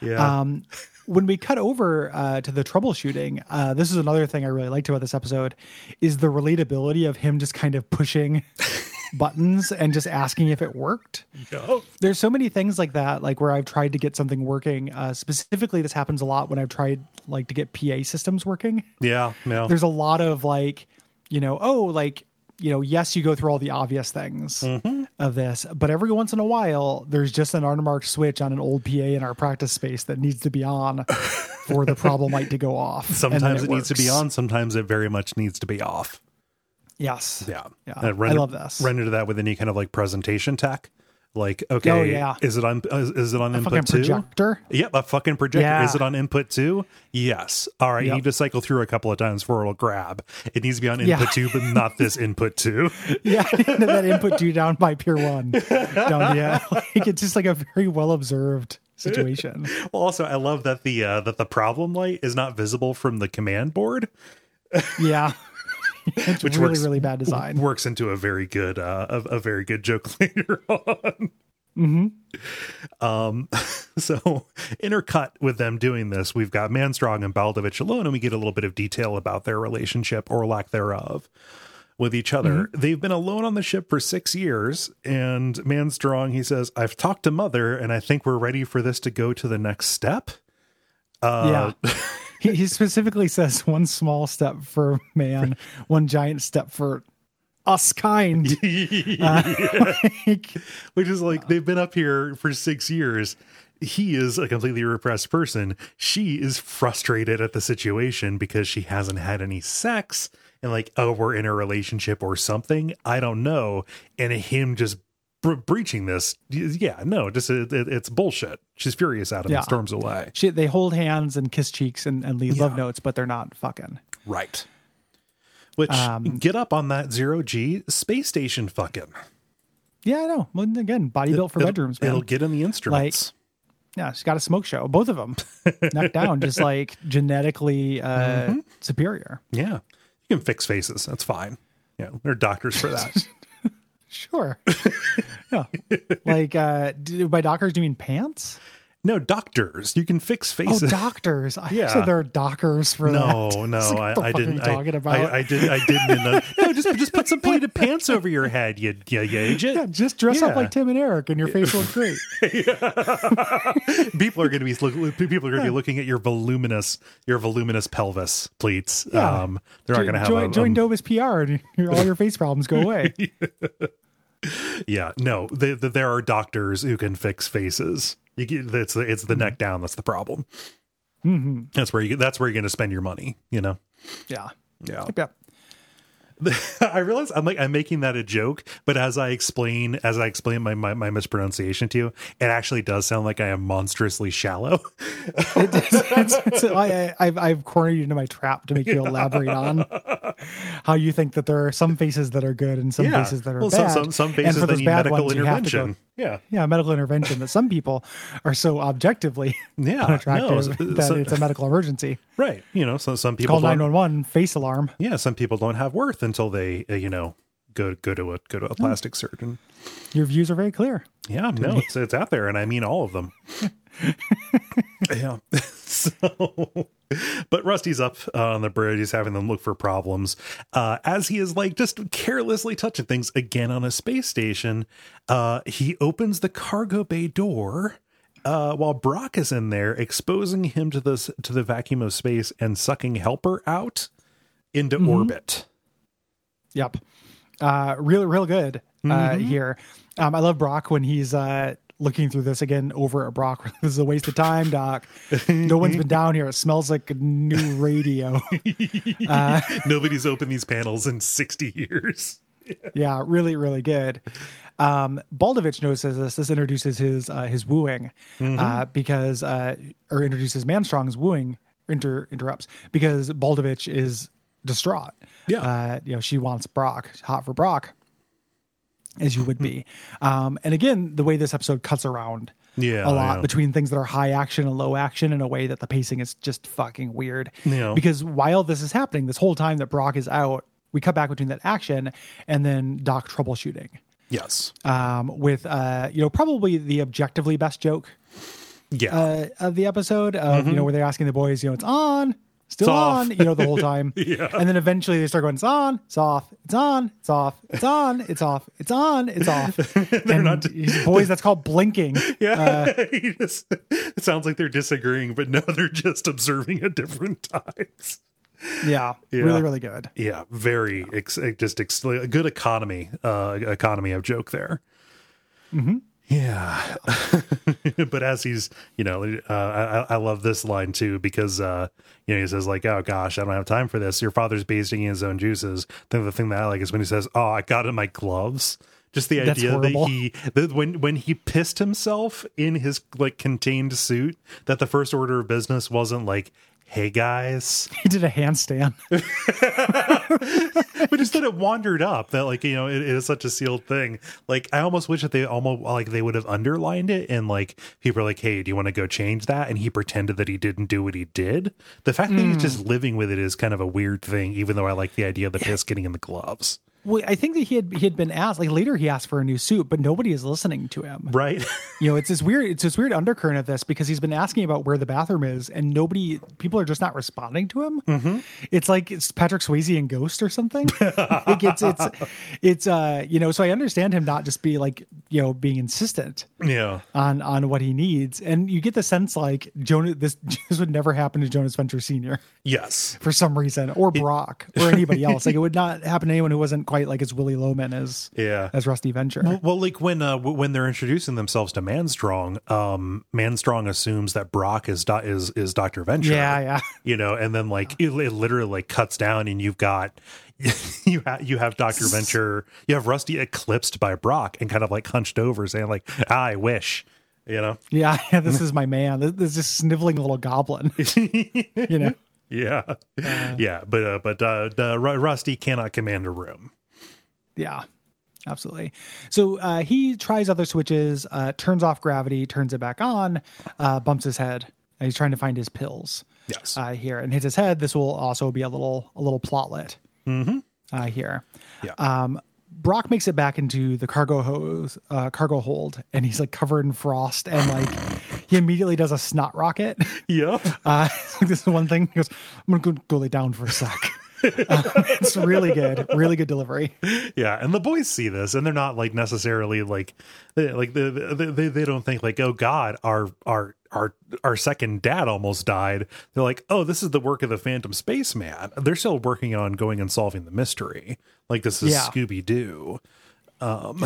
Speaker 3: Yeah.
Speaker 2: Um, when we cut over uh, to the troubleshooting, uh, this is another thing I really liked about this episode is the relatability of him just kind of pushing buttons and just asking if it worked.
Speaker 3: yeah.
Speaker 2: There's so many things like that, like where I've tried to get something working. Uh, specifically, this happens a lot when I've tried like to get PA systems working.
Speaker 3: Yeah. No.
Speaker 2: There's a lot of like, you know, oh, like you know, yes, you go through all the obvious things
Speaker 3: Mm-hmm.
Speaker 2: Of this, but every once in a while, there's just an unmarked switch on an old PA in our practice space that needs to be on for the problem light to go off.
Speaker 3: Sometimes it, needs to be on. Sometimes it very much needs to be off.
Speaker 2: Yes.
Speaker 3: Yeah.
Speaker 2: Yeah.
Speaker 3: Uh,
Speaker 2: I love this.
Speaker 3: Run into that with any kind of like presentation tech. Like, okay,
Speaker 2: Oh, yeah.
Speaker 3: is it on is, is it on
Speaker 2: Fucking
Speaker 3: input two?
Speaker 2: projector.
Speaker 3: Yep, a fucking projector.
Speaker 2: Yeah.
Speaker 3: Is it on input two? Yes. All right, you need to cycle through a couple of times before it'll grab. It needs to be on
Speaker 2: Yeah.
Speaker 3: input two, but not this input two.
Speaker 2: Yeah, that input two down by Pier One. Down, yeah, like it's just like a very well observed situation.
Speaker 3: Well, also, I love that the uh, that the problem light is not visible from the command board,
Speaker 2: Yeah, it's
Speaker 3: which
Speaker 2: really
Speaker 3: works,
Speaker 2: really bad design.
Speaker 3: Works into a very good uh, a, a very good joke later on. Mm-hmm. Um, so intercut with them doing this, we've got Manstrong and Baldovich alone, and we get a little bit of detail about their relationship or lack thereof with each other. They've been alone on the ship for six years, and Manstrong he says, "I've talked to Mother, and I think we're ready for this to go to the next step." Uh,
Speaker 2: yeah, he, he specifically says one small step for man, one giant step for us kind. Uh, like,
Speaker 3: which is like they've been up here for six years. He is a completely repressed person. She is frustrated at the situation because she hasn't had any sex and like, oh, we're in a relationship or something. I don't know. And him just bre- breaching this, yeah, no, just it, it- it's bullshit. She's furious at him
Speaker 2: Yeah.
Speaker 3: and storms away.
Speaker 2: shit, they hold hands and kiss cheeks and, and leave love notes, but they're not fucking.
Speaker 3: Right. Which
Speaker 2: Um,
Speaker 3: get up on that zero G space station fucking.
Speaker 2: Yeah, I know. Well, again, body built for bedrooms, man.
Speaker 3: It'll get in the instruments.
Speaker 2: Yeah, she's got a smoke show. Both of them, knocked down, just like genetically uh,
Speaker 3: Mm-hmm.
Speaker 2: superior.
Speaker 3: Yeah. You can fix faces. That's fine. Yeah. There are doctors for that.
Speaker 2: Sure. yeah. Like, uh, do, by doctors, do you mean pants?
Speaker 3: No, doctors. You can fix faces.
Speaker 2: Oh, doctors. I
Speaker 3: Yeah.
Speaker 2: said there are dockers for
Speaker 3: no,
Speaker 2: that.
Speaker 3: no,
Speaker 2: like,
Speaker 3: I,
Speaker 2: the
Speaker 3: I
Speaker 2: fuck are you
Speaker 3: didn't.
Speaker 2: talking
Speaker 3: I,
Speaker 2: about?
Speaker 3: I, I did. I didn't. no, just just put some pleated pants over your head. You, you, you idiot.
Speaker 2: yeah, just dress
Speaker 3: Yeah.
Speaker 2: up like Tim and Eric, and your face will look great.
Speaker 3: people are going to be look- people are going to be looking at your voluminous your voluminous pelvis pleats.
Speaker 2: Yeah.
Speaker 3: Um, they're not going to have
Speaker 2: join,
Speaker 3: a,
Speaker 2: join
Speaker 3: um,
Speaker 2: Dovis PR, and your- all your face problems go away.
Speaker 3: yeah. No, they, they, there are doctors who can fix faces. You get, it's the, it's the neck down that's the problem.
Speaker 2: hmm
Speaker 3: That's where you that's where you're going to spend your money. You know.
Speaker 2: Yeah.
Speaker 3: Yeah.
Speaker 2: Yeah.
Speaker 3: I realize I'm like I'm making that a joke, but as I explain as I explain my, my my mispronunciation to you, it actually does sound like I am monstrously shallow.
Speaker 2: It, it's, it's, I, I've, I've cornered you into my trap to make you elaborate on how you think that there are some faces that are good and some faces that are
Speaker 3: well,
Speaker 2: bad.
Speaker 3: some some, some
Speaker 2: And
Speaker 3: faces
Speaker 2: for
Speaker 3: that need
Speaker 2: bad
Speaker 3: medical
Speaker 2: ones, you have to go-
Speaker 3: intervention. Yeah,
Speaker 2: yeah, medical intervention that some people are so objectively
Speaker 3: Yeah,
Speaker 2: unattractive
Speaker 3: no,
Speaker 2: that
Speaker 3: so-
Speaker 2: it's a medical emergency.
Speaker 3: right. You know, so some people
Speaker 2: Call
Speaker 3: don't,
Speaker 2: nine one one face alarm.
Speaker 3: yeah, some people don't have worth until they uh, you know go go to a go to a plastic surgeon.
Speaker 2: Your views are very clear.
Speaker 3: Yeah, no, it's it's out there, and I mean all of them. yeah. so, but Rusty's up uh, on the bridge. He's having them look for problems uh, as he is like just carelessly touching things again on a space station. Uh, he opens the cargo bay door. Uh, while Brock is in there, exposing him to this to the vacuum of space and sucking Helper out into orbit.
Speaker 2: Yep. Uh, real, real good uh,
Speaker 3: Mm-hmm.
Speaker 2: here. Um, I love Brock when he's uh, looking through this again over at Brock. this is a waste of time, Doc. No one's been down here. It smells like a new radio.
Speaker 3: Nobody's opened these panels in sixty years.
Speaker 2: yeah, really, really good. Um, Baldovich notices this. This introduces his uh, his wooing
Speaker 3: Mm-hmm.
Speaker 2: uh, because, uh, or introduces Manstrong's wooing. Inter- interrupts because Baldovich is distraught.
Speaker 3: Yeah.
Speaker 2: uh, you know she wants Brock, hot for Brock, as you would be. um, and again, the way this episode cuts around.
Speaker 3: Yeah,
Speaker 2: a lot
Speaker 3: yeah.
Speaker 2: between things that are high action and low action in a way that the pacing is just fucking weird.
Speaker 3: Yeah.
Speaker 2: Because while this is happening, this whole time that Brock is out, we cut back between that action and then Doc troubleshooting
Speaker 3: Yes.
Speaker 2: um, with, uh, you know, probably the objectively best joke
Speaker 3: Yeah.
Speaker 2: uh, of the episode of, you know, where they're asking the boys, you know, it's on, still
Speaker 3: Mm-hmm. It's off.
Speaker 2: on, you know, the whole time.
Speaker 3: Yeah.
Speaker 2: And then eventually they start going, it's on, it's off, it's on, it's off, it's on, it's off, it's on, it's off. they're
Speaker 3: not-
Speaker 2: boys, that's called blinking.
Speaker 3: yeah. He just- it sounds like they're disagreeing, but no, they're just observing at different times.
Speaker 2: Yeah,
Speaker 3: Yeah.
Speaker 2: really, really good.
Speaker 3: Yeah, very ex- just ex- a good economy, uh, economy of joke there. Yeah, but as he's, you know, uh, I, I love this line too because, uh, you know, he says like, "Oh gosh, I don't have time for this. Your father's basting his own juices." Then the thing that I like is when he says, "Oh, I got it in my gloves." Just the
Speaker 2: That's
Speaker 3: idea that he that when when he pissed himself in his like contained suit, that the first order of business wasn't like, "Hey guys."
Speaker 2: He did a handstand.
Speaker 3: but instead it wandered up that like you know it, it is such a sealed thing. Like i almost wish that they almost like they would have underlined it and like people are like hey do you want to go change that? And he pretended that he didn't do what he did. The fact that he's hmm. just living with it is kind of a weird thing even though i like the idea of the piss getting in the gloves
Speaker 2: Well, I think that he had he had been asked like later he asked for a new suit, but nobody is listening to him.
Speaker 3: right
Speaker 2: You know, it's this weird it's this weird undercurrent of this because he's been asking about where the bathroom is, and nobody people are just not responding to him.
Speaker 3: Mm-hmm.
Speaker 2: It's like it's Patrick Swayze and Ghost or something. like it's it's it's uh you know, so I understand him not just be like you know being insistent
Speaker 3: yeah
Speaker 2: on on what he needs, and you get the sense like Jonah this this would never happen to Jonas Venture Senior
Speaker 3: yes
Speaker 2: for some reason, or Brock, or anybody else. Like it would not happen to anyone who wasn't quite like as Willy Loman as
Speaker 3: yeah
Speaker 2: as Rusty Venture.
Speaker 3: Well, like when uh, when they're introducing themselves to Manstrong, um, Manstrong assumes that Brock is do- is is Doctor Venture.
Speaker 2: Yeah, yeah.
Speaker 3: You know, and then like it, it literally like cuts down, and you've got you have you have Doctor Venture, you have Rusty eclipsed by Brock, and kind of like hunched over, saying like, "I wish," you know.
Speaker 2: Yeah, yeah, this is my man. This, this is sniveling little goblin. you know,
Speaker 3: Yeah, yeah, but uh, but uh, the Rusty cannot command a room.
Speaker 2: Yeah, absolutely. So uh, he tries other switches, uh, turns off gravity, turns it back on, uh, bumps his head. And he's trying to find his pills
Speaker 3: Yes.
Speaker 2: uh, here, and hits his head. This will also be a little a little plotlet uh, here.
Speaker 3: Yeah.
Speaker 2: Um, Brock makes it back into the cargo hose, uh, cargo hold, and he's like covered in frost, and like he immediately does a snot rocket.
Speaker 3: Yep.
Speaker 2: Uh, this is one thing. He goes, "I'm gonna go, go lay down for a sec." It's really good, really good delivery.
Speaker 3: Yeah, and the boys see this, and they're not like necessarily like, they, like they, they they don't think like, oh God, our our our our second dad almost died. They're like, oh, this is the work of the Phantom Spaceman. They're still working on going and solving the mystery. Like this is
Speaker 2: Yeah.
Speaker 3: Scooby Doo. Um,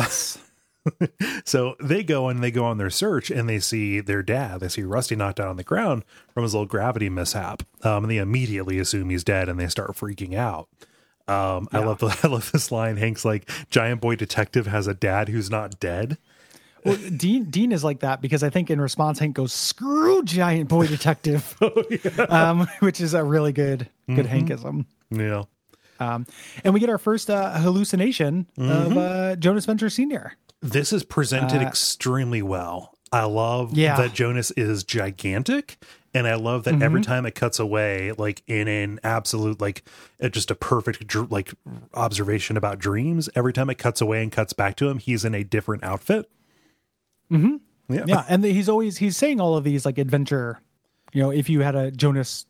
Speaker 3: so they go and they go on their search, and they see their dad. They see Rusty knocked out on the ground from his little gravity mishap, um, and they immediately assume he's dead, and they start freaking out. Um, I love the, I love this line. Hank's like, "Giant boy detective has a dad who's not dead."
Speaker 2: Well, Dean Dean is like that because I think in response Hank goes screw giant boy detective, um, which is a really good good Hankism.
Speaker 3: Yeah,
Speaker 2: Um, and we get our first uh, hallucination of uh, Jonas Venture Senior.
Speaker 3: This is presented extremely well. I love
Speaker 2: Yeah.
Speaker 3: that Jonas is gigantic, and I love that every time it cuts away, like in an absolute, like uh, just a perfect, dr- like observation about dreams. Every time it cuts away and cuts back to him, he's in a different outfit. Mm-hmm. Yeah,
Speaker 2: Yeah, and he's always he's saying all of these like adventure. You know, if you had a Jonas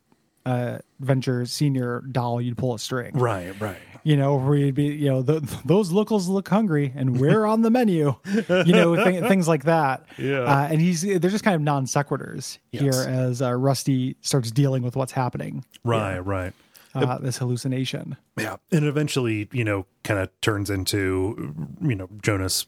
Speaker 2: uh, Venture Senior doll, you'd pull a string.
Speaker 3: right, right.
Speaker 2: you know, where you'd be, you know, th those locals look hungry and we're on the menu, you know, th- things like that.
Speaker 3: Yeah.
Speaker 2: Uh, and he's, they're just kind of non sequiturs
Speaker 3: Yes.
Speaker 2: here as uh, Rusty starts dealing with what's happening,
Speaker 3: Right, right.
Speaker 2: uh, this hallucination.
Speaker 3: Yeah. And eventually, you know, kind of turns into, you know, Jonas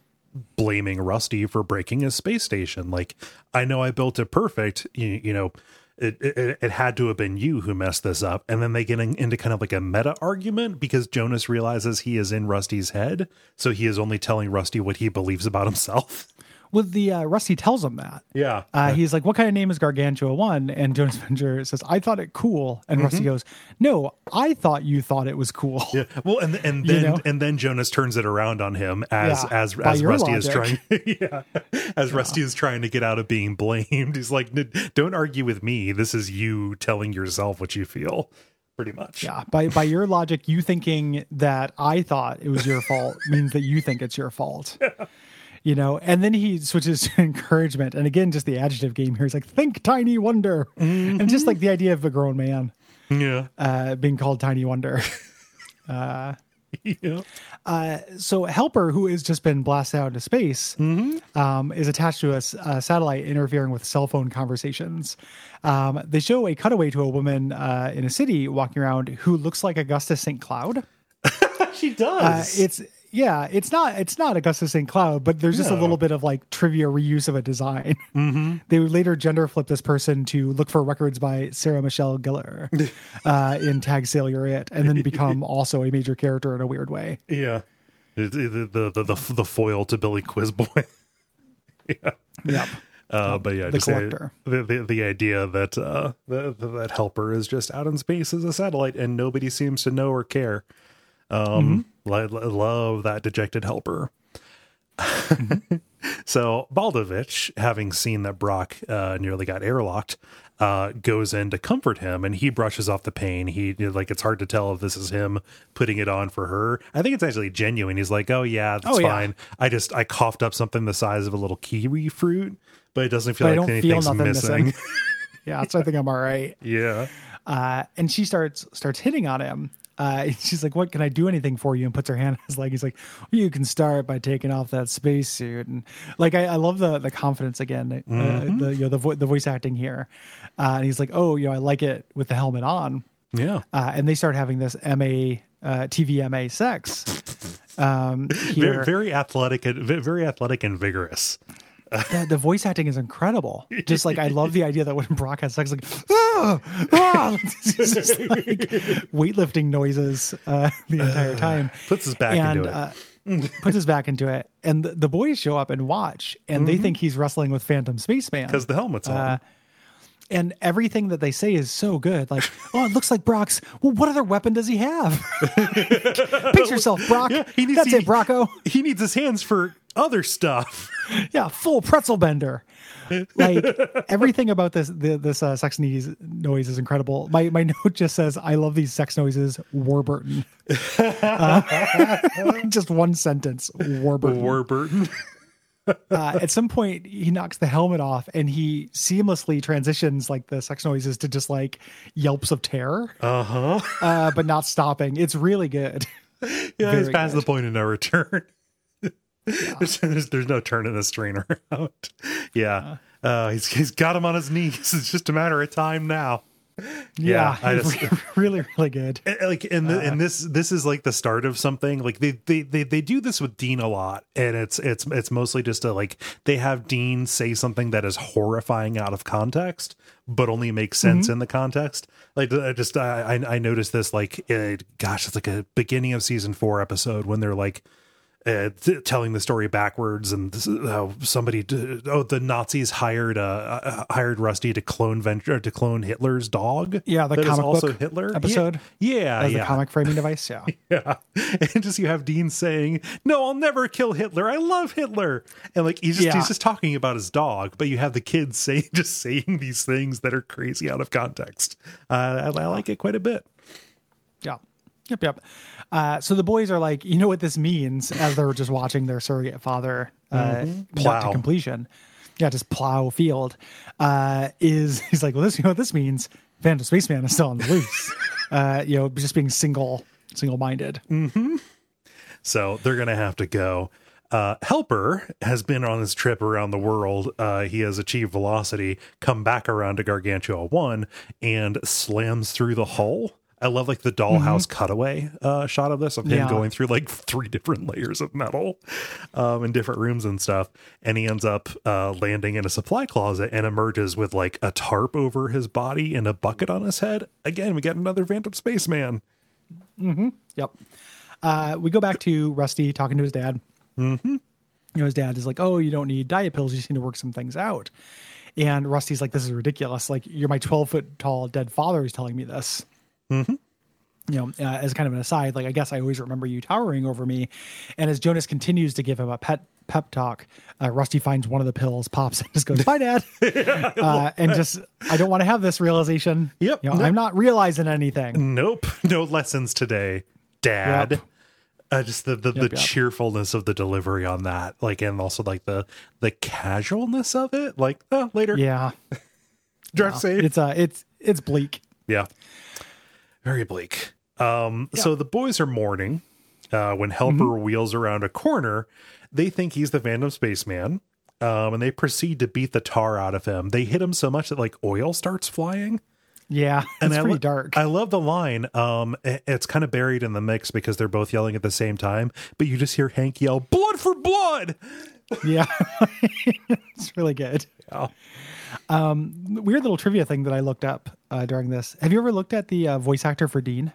Speaker 3: blaming Rusty for breaking his space station. Like, I know I built it perfect. You, you know, it, it, it had to have been you who messed this up. And then they get in, into kind of like a meta argument because Jonas realizes he is in Rusty's head. So he is only telling Rusty what he believes about himself.
Speaker 2: Well, the uh, Rusty tells him that.
Speaker 3: Yeah.
Speaker 2: Uh, he's like, "What kind of name is Gargantua One?" And Jonas Venture says, "I thought it cool." And Rusty goes, "No, I thought you thought it was cool."
Speaker 3: Yeah. Well, and and
Speaker 2: You
Speaker 3: then
Speaker 2: know?
Speaker 3: and then Jonas turns it around on him as
Speaker 2: Yeah,
Speaker 3: as
Speaker 2: by
Speaker 3: as Rusty is trying. yeah. As Rusty is trying to get out of being blamed, he's like, "N- "Don't argue with me. This is you telling yourself what you feel." Pretty much.
Speaker 2: Yeah, by by your logic, you thinking that I thought it was your fault means that you think it's your fault. You know, and then he switches to encouragement, and again, just the adjective game here. He's like, "Think, tiny wonder," and just like the idea of a grown man
Speaker 3: Yeah.
Speaker 2: uh, being called tiny wonder. Uh,
Speaker 3: yeah.
Speaker 2: Uh, so Helper, who has just been blasted out into space, um, is attached to a satellite interfering with cell phone conversations. Um, they show a cutaway to a woman uh, in a city walking around who looks like Augustus St. Cloud.
Speaker 3: She
Speaker 2: Uh,
Speaker 3: does.
Speaker 2: it's yeah, it's not it's not Augustus St. Cloud, but there's just a little bit of like trivia reuse of a design. They would later gender flip this person to look for records by Sarah Michelle Gellar uh, in Tag Sale You're It, and then become also a major character in a weird way.
Speaker 3: yeah. It- the, the, the, the foil to Billy Quizboy. yeah.
Speaker 2: Yep.
Speaker 3: Uh, but yeah,
Speaker 2: The
Speaker 3: just the,
Speaker 2: collector.
Speaker 3: the, the the idea that uh the, the- that helper is just out in space as a satellite and nobody seems to know or care. Um, lo- lo- love that dejected helper. so Baldovich, having seen that Brock uh, nearly got airlocked, uh, goes in to comfort him, and he brushes off the pain. He like it's hard to tell if this is him putting it on for her. I think it's actually genuine. He's like, "Oh yeah, that's
Speaker 2: Oh, yeah.
Speaker 3: fine. I just I coughed up something the size of a little kiwi fruit, but it doesn't feel
Speaker 2: But
Speaker 3: like
Speaker 2: feel
Speaker 3: anything's
Speaker 2: nothing
Speaker 3: missing."
Speaker 2: missing. Yeah, so I think I'm all right.
Speaker 3: yeah,
Speaker 2: Uh, and she starts starts hitting on him. Uh, she's like, "What can I do anything for you?" And puts her hand on his leg. He's like, well, "You can start by taking off that spacesuit." And like, I, I love the the confidence again. Uh, the you know the vo- the voice acting here. Uh, and he's like, "Oh, you know, I like it with the helmet on."
Speaker 3: yeah.
Speaker 2: Uh, and they start having this MA uh, TVMA sex. Um,
Speaker 3: Very, very athletic and very athletic and vigorous.
Speaker 2: The, the voice acting is incredible. Just like I love the idea that when Brock has sex, like ah, ah, just like weightlifting noises uh, the entire time.
Speaker 3: Puts his back
Speaker 2: and
Speaker 3: into it.
Speaker 2: uh, puts his back into it, and the, the boys show up and watch, and they think he's wrestling with Phantom Spaceman.
Speaker 3: because the helmet's on.
Speaker 2: uh, and everything that they say is so good. Like, oh, it looks like Brock's. Well, what other weapon does he have? Pinch yourself, Brock.
Speaker 3: he needs
Speaker 2: That's
Speaker 3: to-
Speaker 2: it, Brocco.
Speaker 3: he needs his hands for other stuff.
Speaker 2: yeah, full pretzel bender. Like everything about this the, this uh, sex noise noise is incredible. My my note just says, "I love these sex noises." Warburton. Uh, just one sentence. Warburton.
Speaker 3: Warburton.
Speaker 2: uh, at some point, he knocks the helmet off, and he seamlessly transitions like the sex noises to just like yelps of terror,
Speaker 3: Uh-huh.
Speaker 2: uh, but not stopping. It's really good.
Speaker 3: Yeah, he's
Speaker 2: Very
Speaker 3: past
Speaker 2: good.
Speaker 3: the point of no return. there's, there's, there's no turning this train around. Yeah. Uh, he's, he's got him on his knees. It's just a matter of time now.
Speaker 2: Yeah,
Speaker 3: I just-
Speaker 2: really, really good.
Speaker 3: And, like and the,
Speaker 2: Uh.
Speaker 3: and this this is like the start of something like they, they they they do this with dean a lot and it's it's it's mostly just a like they have dean say something that is horrifying out of context but only makes sense
Speaker 2: Mm-hmm.
Speaker 3: in the context like i just i i I noticed this like uh, gosh it's like a beginning of season four episode when they're like uh, t- telling the story backwards and this is how somebody d- oh the nazis hired uh, uh hired rusty to clone venture to clone hitler's dog?
Speaker 2: Yeah, the
Speaker 3: that
Speaker 2: comic
Speaker 3: also
Speaker 2: book
Speaker 3: hitler?
Speaker 2: Episode?
Speaker 3: Yeah
Speaker 2: As
Speaker 3: yeah
Speaker 2: the comic framing device, yeah.
Speaker 3: yeah. And just you have dean saying no i'll never kill hitler. I love hitler. And like he's just
Speaker 2: Yeah.
Speaker 3: he's just talking about his dog but you have the kids saying just saying these things that are crazy out of context. Uh, I, I like it quite a bit.
Speaker 2: Yeah. Yep, yep. Uh, so the boys are like, you know what this means as they're just watching their surrogate father uh, to
Speaker 3: Plow.
Speaker 2: completion. Yeah, just plow field. Uh, is he's like, well, this you know what this means? Phantom Spaceman is still on the loose. uh, you know, just being single, single minded.
Speaker 3: So they're going to have to go. Uh, Helper has been on his trip around the world. Uh, he has achieved velocity, come back around to Gargantua 1, and slams through the hull. I love like the dollhouse cutaway uh, shot of this of him
Speaker 2: Yeah.
Speaker 3: going through like three different layers of metal um, in different rooms and stuff. And he ends up uh, landing in a supply closet and emerges with like a tarp over his body and a bucket on his head. Again, we get another Phantom Spaceman.
Speaker 2: Yep. Uh, we go back to Rusty talking to his dad. Mm-hmm. You know, his dad is like, "Oh, you don't need diet pills. You just need to work some things out." And Rusty's like, "This is ridiculous. Like, you're my 12 foot tall dead father is telling me this." Mm-hmm. You know, uh, as kind of an aside, like I guess I always remember you towering over me. And as Jonas continues to give him a pet pep talk, uh, Rusty finds one of the pills, pops, and just goes, "Bye, Dad," uh, and just I don't want to have this realization.
Speaker 3: Yep.
Speaker 2: You know, I'm not realizing anything.
Speaker 3: Nope, no lessons today, Dad.
Speaker 2: Yep.
Speaker 3: Uh, just the the, the
Speaker 2: yep.
Speaker 3: cheerfulness of the delivery on that, like, and also like the the casualness of it. Like, oh, later,
Speaker 2: Yeah.
Speaker 3: drive safe.
Speaker 2: It's uh it's it's bleak.
Speaker 3: yeah, very bleak. Um, so the boys are mourning. Uh, when Helper wheels around a corner, they think he's the Phantom Spaceman, um, and they proceed to beat the tar out of him. They hit him so much that like oil starts flying.
Speaker 2: Yeah,
Speaker 3: And
Speaker 2: it's
Speaker 3: I
Speaker 2: pretty
Speaker 3: lo-
Speaker 2: dark.
Speaker 3: I love the line. Um, it's kind of buried in the mix because they're both yelling at the same time, but you just hear Hank yell, "Blood for blood!"
Speaker 2: yeah, it's really good.
Speaker 3: Yeah.
Speaker 2: Weird little trivia thing that I looked up uh, during this. Have you ever looked at the uh, voice actor for Dean?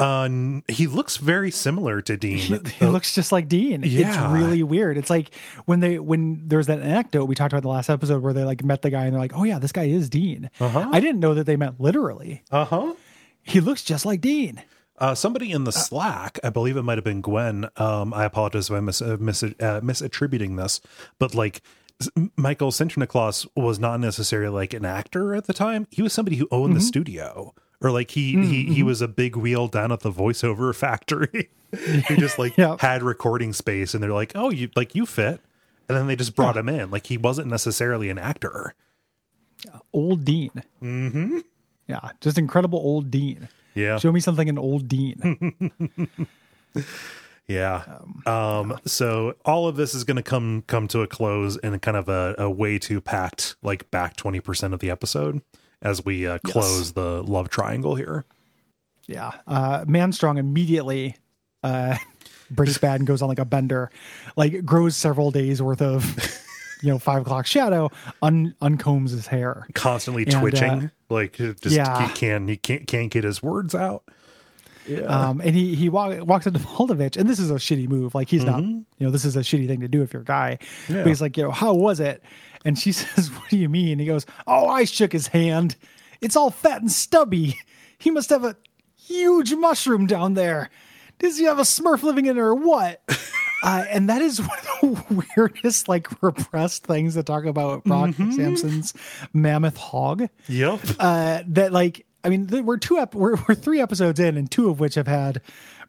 Speaker 3: Uh, he looks very similar to Dean.
Speaker 2: He, he looks just like Dean.
Speaker 3: Yeah.
Speaker 2: It's really weird. It's like when they when there's that anecdote we talked about in the last episode where they like met the guy and they're like, "Oh yeah, this guy is Dean."
Speaker 3: Uh-huh.
Speaker 2: I didn't know that they meant literally.
Speaker 3: Uh huh.
Speaker 2: He looks just like Dean.
Speaker 3: Uh, somebody in the Slack, I believe it might have been Gwen. Um, I apologize if I'm mis- uh, mis- uh, misattributing this, but like Michael Sinterniklaas was not necessarily like an actor at the time. He was somebody who owned the mm-hmm. studio, or like he he mm-hmm, he mm-hmm. was a big wheel down at the voiceover factory. he just like
Speaker 2: Yeah.
Speaker 3: had recording space, and they're like, "Oh, you like you fit," and then they just brought him in. Like he wasn't necessarily an actor.
Speaker 2: Old Dean. Mm-hmm. Yeah, just incredible old Dean.
Speaker 3: Yeah.
Speaker 2: Show me something an old Dean.
Speaker 3: Yeah. Um, so all of this is going to come come to a close in kind of a, a way too packed, like back twenty percent of the episode as we uh, close the love triangle here.
Speaker 2: yeah. Uh, Manstrong immediately uh, breaks bad and goes on like a bender, like grows several days worth of, you know, five o'clock shadow, un- uncombs his hair.
Speaker 3: Constantly
Speaker 2: And, uh,
Speaker 3: twitching, like just
Speaker 2: yeah.
Speaker 3: he can he can't can't get his words out.
Speaker 2: Um, and he he walk, walks into Moldovich, and this is a shitty move. Like he's not, you know, this is a shitty thing to do if you're a guy.
Speaker 3: Yeah.
Speaker 2: But he's like, you know, how was it? And she says, "What do you mean?" He goes, "Oh, I shook his hand. It's all fat and stubby. He must have a huge mushroom down there. Does he have a Smurf living in it or what?" Uh, and that is one of the weirdest, like repressed things to talk about Brock Samson's mammoth hog
Speaker 3: Yep.
Speaker 2: uh, that like I mean we're two ep- we're, we're three episodes in and two of which have had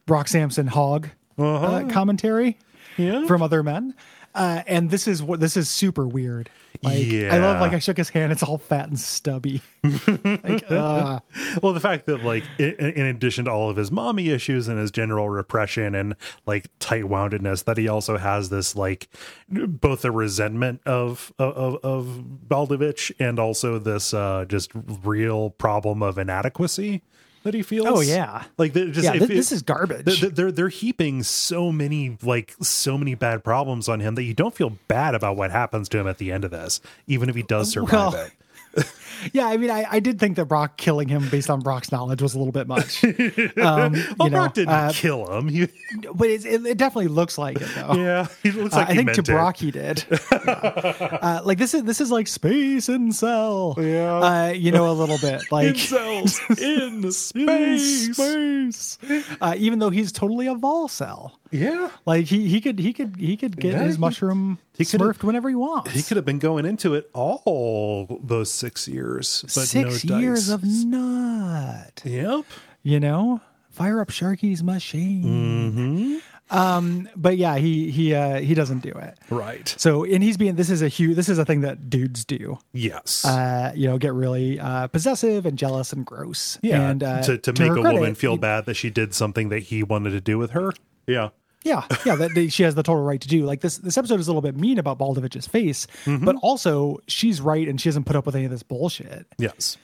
Speaker 2: Brock Samson hog uh, commentary
Speaker 3: Yeah.
Speaker 2: from other men. Uh, and this is what this is super weird. Like I love like I shook his hand. It's all fat and stubby. like, uh,
Speaker 3: well, the fact that like in, in addition to all of his mommy issues and his general repression and like tight woundedness, that he also has this like both the resentment of of of Baldovich and also this uh just real problem of inadequacy that he feels.
Speaker 2: Oh, yeah.
Speaker 3: like just
Speaker 2: yeah,
Speaker 3: if
Speaker 2: this is garbage.
Speaker 3: they're, they're they're heaping so many like so many bad problems on him that you don't feel bad about what happens to him at the end of this, even if he does survive
Speaker 2: Well,
Speaker 3: it.
Speaker 2: yeah, I mean, I, I did think that Brock killing him based on Brock's knowledge was a little bit much. Um, you
Speaker 3: Well,
Speaker 2: know,
Speaker 3: Brock didn't
Speaker 2: uh,
Speaker 3: kill him. He,
Speaker 2: but it, it, it definitely looks like it though.
Speaker 3: yeah, he looks
Speaker 2: Uh,
Speaker 3: like
Speaker 2: I
Speaker 3: he
Speaker 2: think
Speaker 3: meant
Speaker 2: to
Speaker 3: it.
Speaker 2: Brock he did. Yeah. Uh, like this is this is like space and cell.
Speaker 3: Yeah.
Speaker 2: Uh, you know a little bit like
Speaker 3: cells in
Speaker 2: in
Speaker 3: space.
Speaker 2: space. Uh, even though he's totally a vol cell.
Speaker 3: Yeah,
Speaker 2: Like he he could he could he could get his mushroom
Speaker 3: he
Speaker 2: smurfed whenever he wants.
Speaker 3: he could have been going into it all those six years, but
Speaker 2: Six
Speaker 3: no
Speaker 2: years
Speaker 3: dice.
Speaker 2: of nut.
Speaker 3: Yep.
Speaker 2: You know, fire up Sharky's machine.
Speaker 3: Mm-hmm.
Speaker 2: Um, but yeah, he he uh, he doesn't do it.
Speaker 3: Right.
Speaker 2: So and he's being this is a huge this is a thing that dudes do.
Speaker 3: Yes.
Speaker 2: uh, you know, get really uh, possessive and jealous and gross.
Speaker 3: yeah.
Speaker 2: and uh,
Speaker 3: to to
Speaker 2: her
Speaker 3: make a
Speaker 2: credit,
Speaker 3: woman feel
Speaker 2: he-
Speaker 3: bad that she did something that he wanted to do with her. Yeah.
Speaker 2: Yeah, yeah, that that she has the total right to do. Like this, this episode is a little bit mean about Baldovich's face,
Speaker 3: Mm-hmm.
Speaker 2: but also she's right and she doesn't put up with any of this bullshit.
Speaker 3: Yes.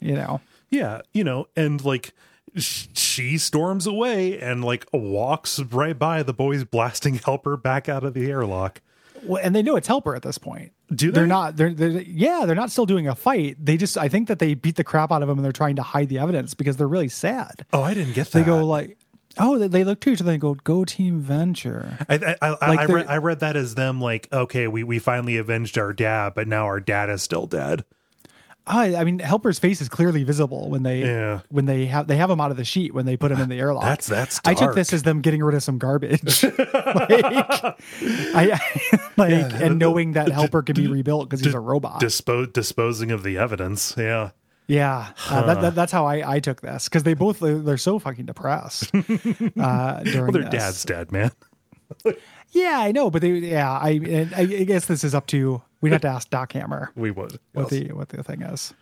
Speaker 2: You know,
Speaker 3: Yeah, you know, and like she storms away and like walks right by the boys blasting helper back out of the airlock.
Speaker 2: well, and they know it's Helper at this point.
Speaker 3: Do
Speaker 2: They're not. They're, they're yeah. They're not still doing a fight. They just. I think that they beat the crap out of him and they're trying to hide the evidence because they're really sad.
Speaker 3: Oh, I didn't get that.
Speaker 2: They go like, oh, they, they look to each other and go, "Go Team Venture."
Speaker 3: I, I, I,
Speaker 2: like
Speaker 3: I, read, I read that as them like, okay, we, we finally avenged our dad, but now our dad is still dead.
Speaker 2: I, I mean, Helper's face is clearly visible when they
Speaker 3: Yeah.
Speaker 2: when they have they have him out of the sheet when they put him in the airlock.
Speaker 3: That's- that's
Speaker 2: I took this as them getting rid of some garbage, like, I like and knowing that Helper can be rebuilt because he's a robot.
Speaker 3: Dispo- disposing of the evidence. Yeah.
Speaker 2: Yeah, uh, that, that, that's how I, I took this because they both they're, they're so fucking depressed. Uh, during
Speaker 3: Well, their
Speaker 2: this.
Speaker 3: dad's dead, man.
Speaker 2: Yeah, I know, but they yeah I and I guess this is up to we'd have to ask Doc Hammer
Speaker 3: We would.
Speaker 2: what
Speaker 3: Yes.
Speaker 2: the what the thing is.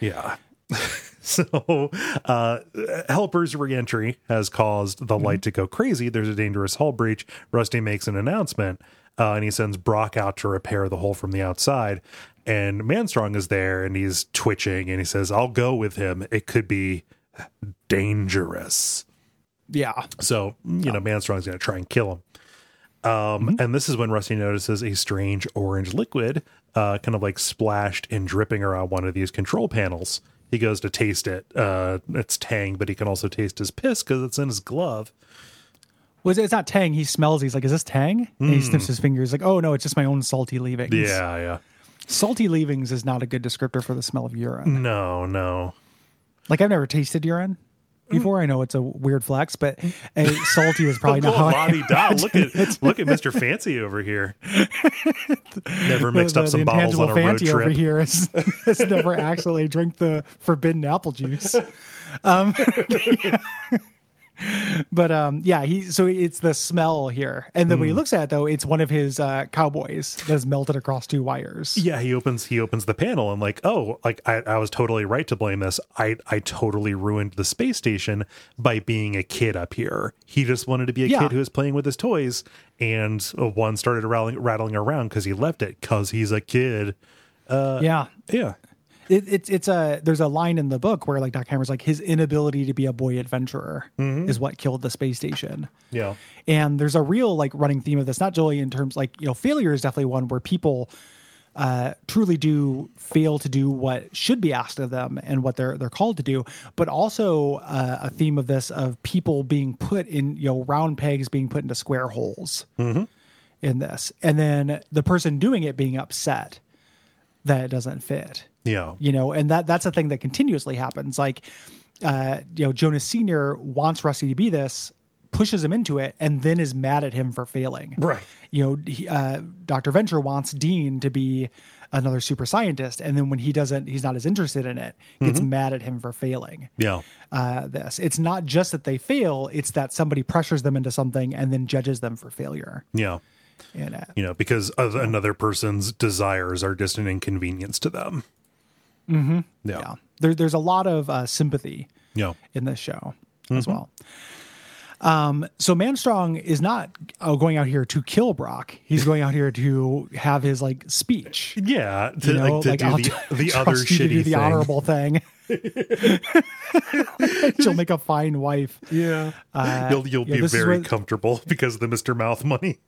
Speaker 3: yeah. So, uh, Helper's reentry has caused the light to go crazy. There's a dangerous hull breach. Rusty makes an announcement, uh, and he sends Brock out to repair the hole from the outside. And Manstrong is there, and he's twitching, and he says, "I'll go with him. It could be dangerous."
Speaker 2: Yeah.
Speaker 3: So, you know, Manstrong's going to try and kill him. Um, And this is when Rusty notices a strange orange liquid, uh, kind of like splashed and dripping around one of these control panels. He goes to taste it. Uh, it's Tang, but he can also taste his piss because it's in his glove.
Speaker 2: Was it, it's not Tang. He smells. He's like, "Is this Tang?" And he sniffs his fingers. Like, "Oh no, it's just my own salty leavings."
Speaker 3: Yeah, yeah.
Speaker 2: Salty leavings is not a good descriptor for the smell of urine.
Speaker 3: No, no.
Speaker 2: Like I've never tasted urine before. I know it's a weird flex, but uh, salty is probably not how I
Speaker 3: da, look at look at Mr. Fancy over here. Never mixed
Speaker 2: the,
Speaker 3: up some bottles on a road
Speaker 2: Fanti over
Speaker 3: trip.
Speaker 2: here has, has never actually drank the forbidden apple juice. Um, but um, yeah, he so it's the smell here, and then when he
Speaker 3: Hmm.
Speaker 2: looks at it though, it's one of his uh, cowboys that is melted across two wires.
Speaker 3: Yeah, he opens he opens the panel and like, oh, like I, I was totally right to blame this. I I totally ruined the space station by being a kid up here. He just wanted to be a
Speaker 2: Yeah.
Speaker 3: kid who was playing with his toys, and uh, one started rattling rattling around because he left it because he's a kid.
Speaker 2: yeah.
Speaker 3: Yeah,
Speaker 2: It, it's it's a there's a line in the book where like Doc Hammer's like his inability to be a boy adventurer
Speaker 3: Mm-hmm.
Speaker 2: is what killed the space station.
Speaker 3: yeah,
Speaker 2: And there's a real like running theme of this, not only in terms like, you know, failure is definitely one where people uh, truly do fail to do what should be asked of them and what they're they're called to do, but also uh, a theme of this of people being put in you know round pegs being put into square holes in this, and then the person doing it being upset that it doesn't fit
Speaker 3: yeah,
Speaker 2: you know and that that's a thing that continuously happens. Like uh you know jonas senior wants rusty to be this pushes him into it and then is mad at him for failing.
Speaker 3: Right.
Speaker 2: you know he, uh dr venture wants dean to be another super scientist and then when he doesn't he's not as interested in it gets mad at him for failing.
Speaker 3: Yeah,
Speaker 2: uh this. It's not just that they fail it's that somebody pressures them into something and then judges them for failure.
Speaker 3: Yeah.
Speaker 2: in it.
Speaker 3: You know, because of another person's desires are just an inconvenience to them. Mm-hmm. Yeah,
Speaker 2: yeah there, there's a lot of uh sympathy
Speaker 3: yeah,
Speaker 2: in this show as well. Um, so Manstrong is not uh, going out here to kill Brock. He's going out here to have his like speech.
Speaker 3: yeah. To,
Speaker 2: You know,
Speaker 3: like, to
Speaker 2: like,
Speaker 3: do
Speaker 2: I'll
Speaker 3: the, the other
Speaker 2: you to
Speaker 3: shitty
Speaker 2: do the
Speaker 3: thing.
Speaker 2: honorable thing. She'll make a fine wife.
Speaker 3: Yeah,
Speaker 2: Uh,
Speaker 3: you'll you'll
Speaker 2: yeah,
Speaker 3: be very
Speaker 2: what-
Speaker 3: comfortable because of the Mr. Mouth money.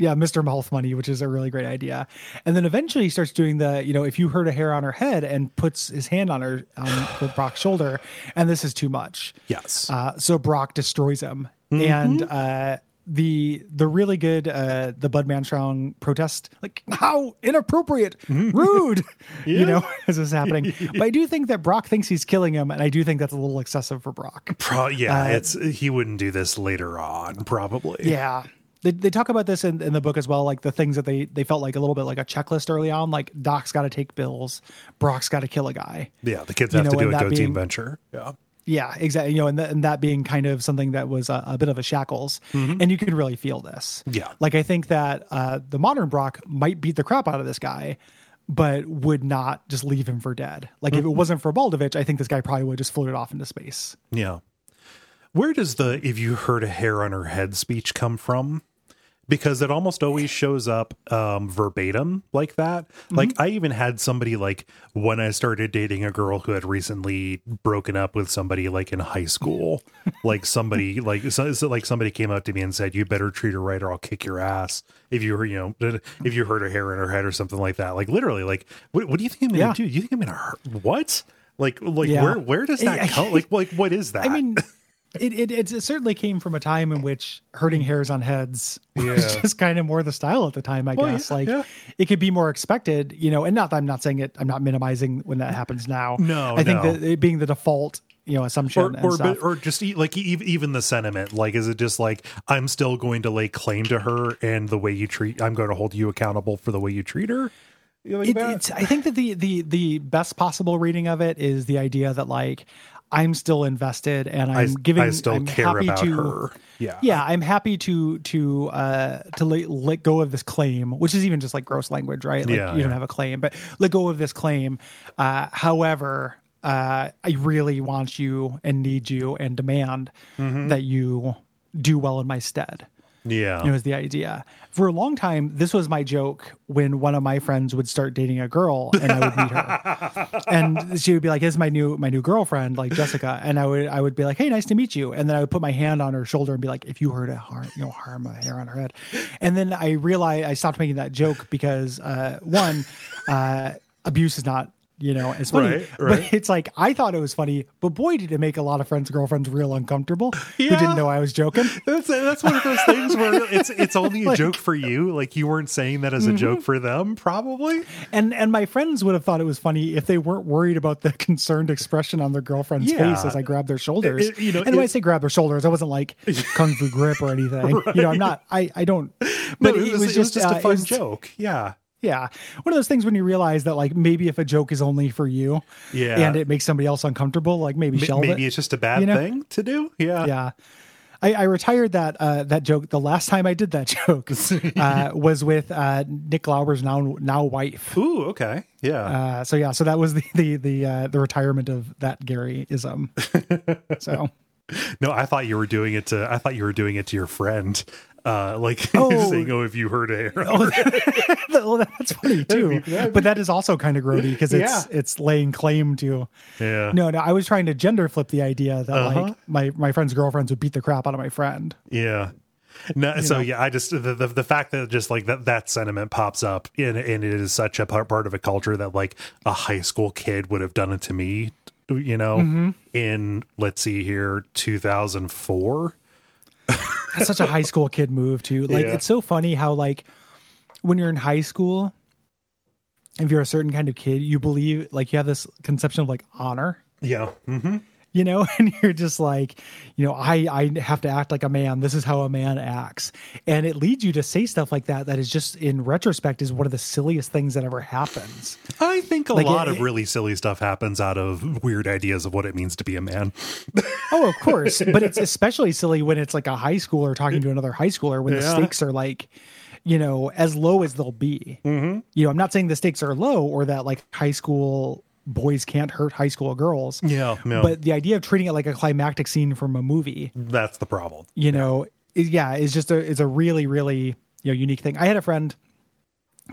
Speaker 2: Yeah, Mr. Mouth Money, which is a really great idea. And then eventually he starts doing the, you know, if you hurt a hair on her head and puts his hand on her on Brock's shoulder, and this is too much.
Speaker 3: Yes.
Speaker 2: Uh, so Brock destroys him,
Speaker 3: Mm-hmm.
Speaker 2: and uh, the the really good uh, the Bud Manstrong protest, like how inappropriate,
Speaker 3: Mm-hmm.
Speaker 2: rude, you know, as this is happening. but I do think that Brock thinks he's killing him, and I do think that's a little excessive for Brock.
Speaker 3: Pro- yeah,
Speaker 2: uh,
Speaker 3: it's he wouldn't do this later on, probably.
Speaker 2: Yeah. They, they talk about this in, in the book as well, like the things that they, they felt like a little bit like a checklist early on, like Doc's got to take bills, Brock's got to kill a guy.
Speaker 3: Yeah, the kids
Speaker 2: You
Speaker 3: have to
Speaker 2: know,
Speaker 3: do
Speaker 2: and
Speaker 3: a go
Speaker 2: being-
Speaker 3: team venture. Yeah.
Speaker 2: Yeah, exactly. You know, and, th- and that being kind of something that was a, a bit of a shackles, and you can really feel this.
Speaker 3: Mm-hmm. Yeah.
Speaker 2: like I think that uh, the modern Brock might beat the crap out of this guy, but would not just leave him for dead. Like
Speaker 3: Mm-hmm.
Speaker 2: if it wasn't for Baldovich, I think this guy probably would just floated off into space.
Speaker 3: Yeah. Where does the if you heard a hair on her head speech come from? Because it almost always shows up um, verbatim like that.
Speaker 2: Mm-hmm.
Speaker 3: Like I even had somebody like when I started dating a girl who had recently broken up with somebody like in high school. like somebody like so, so like somebody came up to me and said, "You better treat her right, or I'll kick your ass." If you you know if you hurt her hair in her head or something like that. Like literally, like what, what do you think I'm gonna
Speaker 2: Yeah.
Speaker 3: do? You think I'm gonna hurt what? Like like
Speaker 2: Yeah.
Speaker 3: where where does that come? Like like what is that?
Speaker 2: I mean, it, it it certainly came from a time in which hurting hairs on heads was just kind of more the style at the time. I
Speaker 3: Well,
Speaker 2: guess
Speaker 3: yeah,
Speaker 2: like
Speaker 3: yeah.
Speaker 2: it could be more expected, you know. And not that I'm not saying it. I'm not minimizing when that happens now.
Speaker 3: No,
Speaker 2: I think
Speaker 3: no.
Speaker 2: that it being the default, you know, assumption
Speaker 3: or or, or just like even the sentiment like is it just like i'm still going to lay claim to her and the way you treat i'm going to hold you accountable for the way you treat her You like
Speaker 2: It- I think that the the the best possible reading of it is the idea that like I'm still invested and
Speaker 3: I,
Speaker 2: I'm giving.
Speaker 3: I still
Speaker 2: I'm
Speaker 3: care
Speaker 2: happy
Speaker 3: about
Speaker 2: to,
Speaker 3: her yeah
Speaker 2: Yeah, I'm happy to to uh to let, let go of this claim, which is even just like gross language, right? Like
Speaker 3: Yeah,
Speaker 2: you don't have a claim, but let go of this claim. Uh however, uh, I really want you and need you and demand that you do well in my stead.
Speaker 3: Yeah.
Speaker 2: It was the idea. For a long time, this was my joke when one of my friends would start dating a girl and I would meet her. and she would be like, This is my new my new girlfriend, like Jessica. And I would I would be like, Hey, nice to meet you. And then I would put my hand on her shoulder and be like, if you hurt a harm, you know, harm a hair on her head. And then I realized I stopped making that joke because uh one, uh abuse is not you know, it's funny,
Speaker 3: Right, right.
Speaker 2: but it's like I thought it was funny, but boy, did it make a lot of friends' girlfriends real uncomfortable who didn't know I was joking.
Speaker 3: That's that's one of those things where it's it's only a joke for you. Like you weren't saying that as a joke for them, probably.
Speaker 2: And and my friends would have thought it was funny if they weren't worried about the concerned expression on their girlfriend's
Speaker 3: Yeah.
Speaker 2: face as I grabbed their shoulders.
Speaker 3: It- you know,
Speaker 2: and when I say grab their shoulders, I wasn't like kung fu grip or anything. You know, I'm not. I I don't. But
Speaker 3: No,
Speaker 2: it, was just,
Speaker 3: a
Speaker 2: uh, it
Speaker 3: fun
Speaker 2: was-
Speaker 3: joke. Yeah.
Speaker 2: Yeah, one of those things when you realize that like maybe if a joke is only for you,
Speaker 3: Yeah.
Speaker 2: and it makes somebody else uncomfortable, like maybe
Speaker 3: M-
Speaker 2: shelve
Speaker 3: maybe
Speaker 2: it.
Speaker 3: it's just a bad
Speaker 2: you know?
Speaker 3: thing to do. Yeah.
Speaker 2: yeah. I, I retired that uh, that joke. The last time I did that joke uh, was with uh, Nick Glauber's now now wife.
Speaker 3: Ooh, okay. Yeah.
Speaker 2: Uh, so yeah, so that was the the the uh, the retirement of that Garyism. so
Speaker 3: no, I thought you were doing it to I thought you were doing it to your friend. Uh like
Speaker 2: Oh.
Speaker 3: saying, Oh, if you heard a hair.
Speaker 2: well, that's funny too. But that is also kind of grody because it's
Speaker 3: Yeah.
Speaker 2: it's laying claim to.
Speaker 3: Yeah.
Speaker 2: No, no, I was trying to gender flip the idea that
Speaker 3: Uh-huh.
Speaker 2: like my my friend's girlfriends would beat the crap out of my friend.
Speaker 3: Yeah. No, so
Speaker 2: know?
Speaker 3: yeah, I just the, the the fact that just like that that sentiment pops up and and it is such a part part of a culture that like a high school kid would have done it to me, you know,
Speaker 2: Mm-hmm.
Speaker 3: in let's see here, two thousand four.
Speaker 2: That's such a high school kid move too. Like
Speaker 3: Yeah.
Speaker 2: it's so funny how like when you're in high school, if you're a certain kind of kid, you believe like you have this conception of like honor.
Speaker 3: Yeah. Mm-hmm.
Speaker 2: You know and you're just like you know i i have to act like a man. This is how a man acts. And it leads you to say stuff like that that is just in retrospect is one of the silliest things that ever happens.
Speaker 3: I think a
Speaker 2: Like,
Speaker 3: lot
Speaker 2: it-
Speaker 3: of really silly stuff happens out of weird ideas of what it means to be a man.
Speaker 2: oh of course. But it's especially silly when it's like a high schooler talking to another high schooler when the stakes are like you know as low as they'll be. Mm-hmm. you know i'm not saying the stakes are low or that like high school boys can't hurt high school girls
Speaker 3: Yeah, no.
Speaker 2: but the idea of treating it like a climactic scene from a movie
Speaker 3: That's the problem.
Speaker 2: you know is, yeah is just a is a really really you know unique thing i had a friend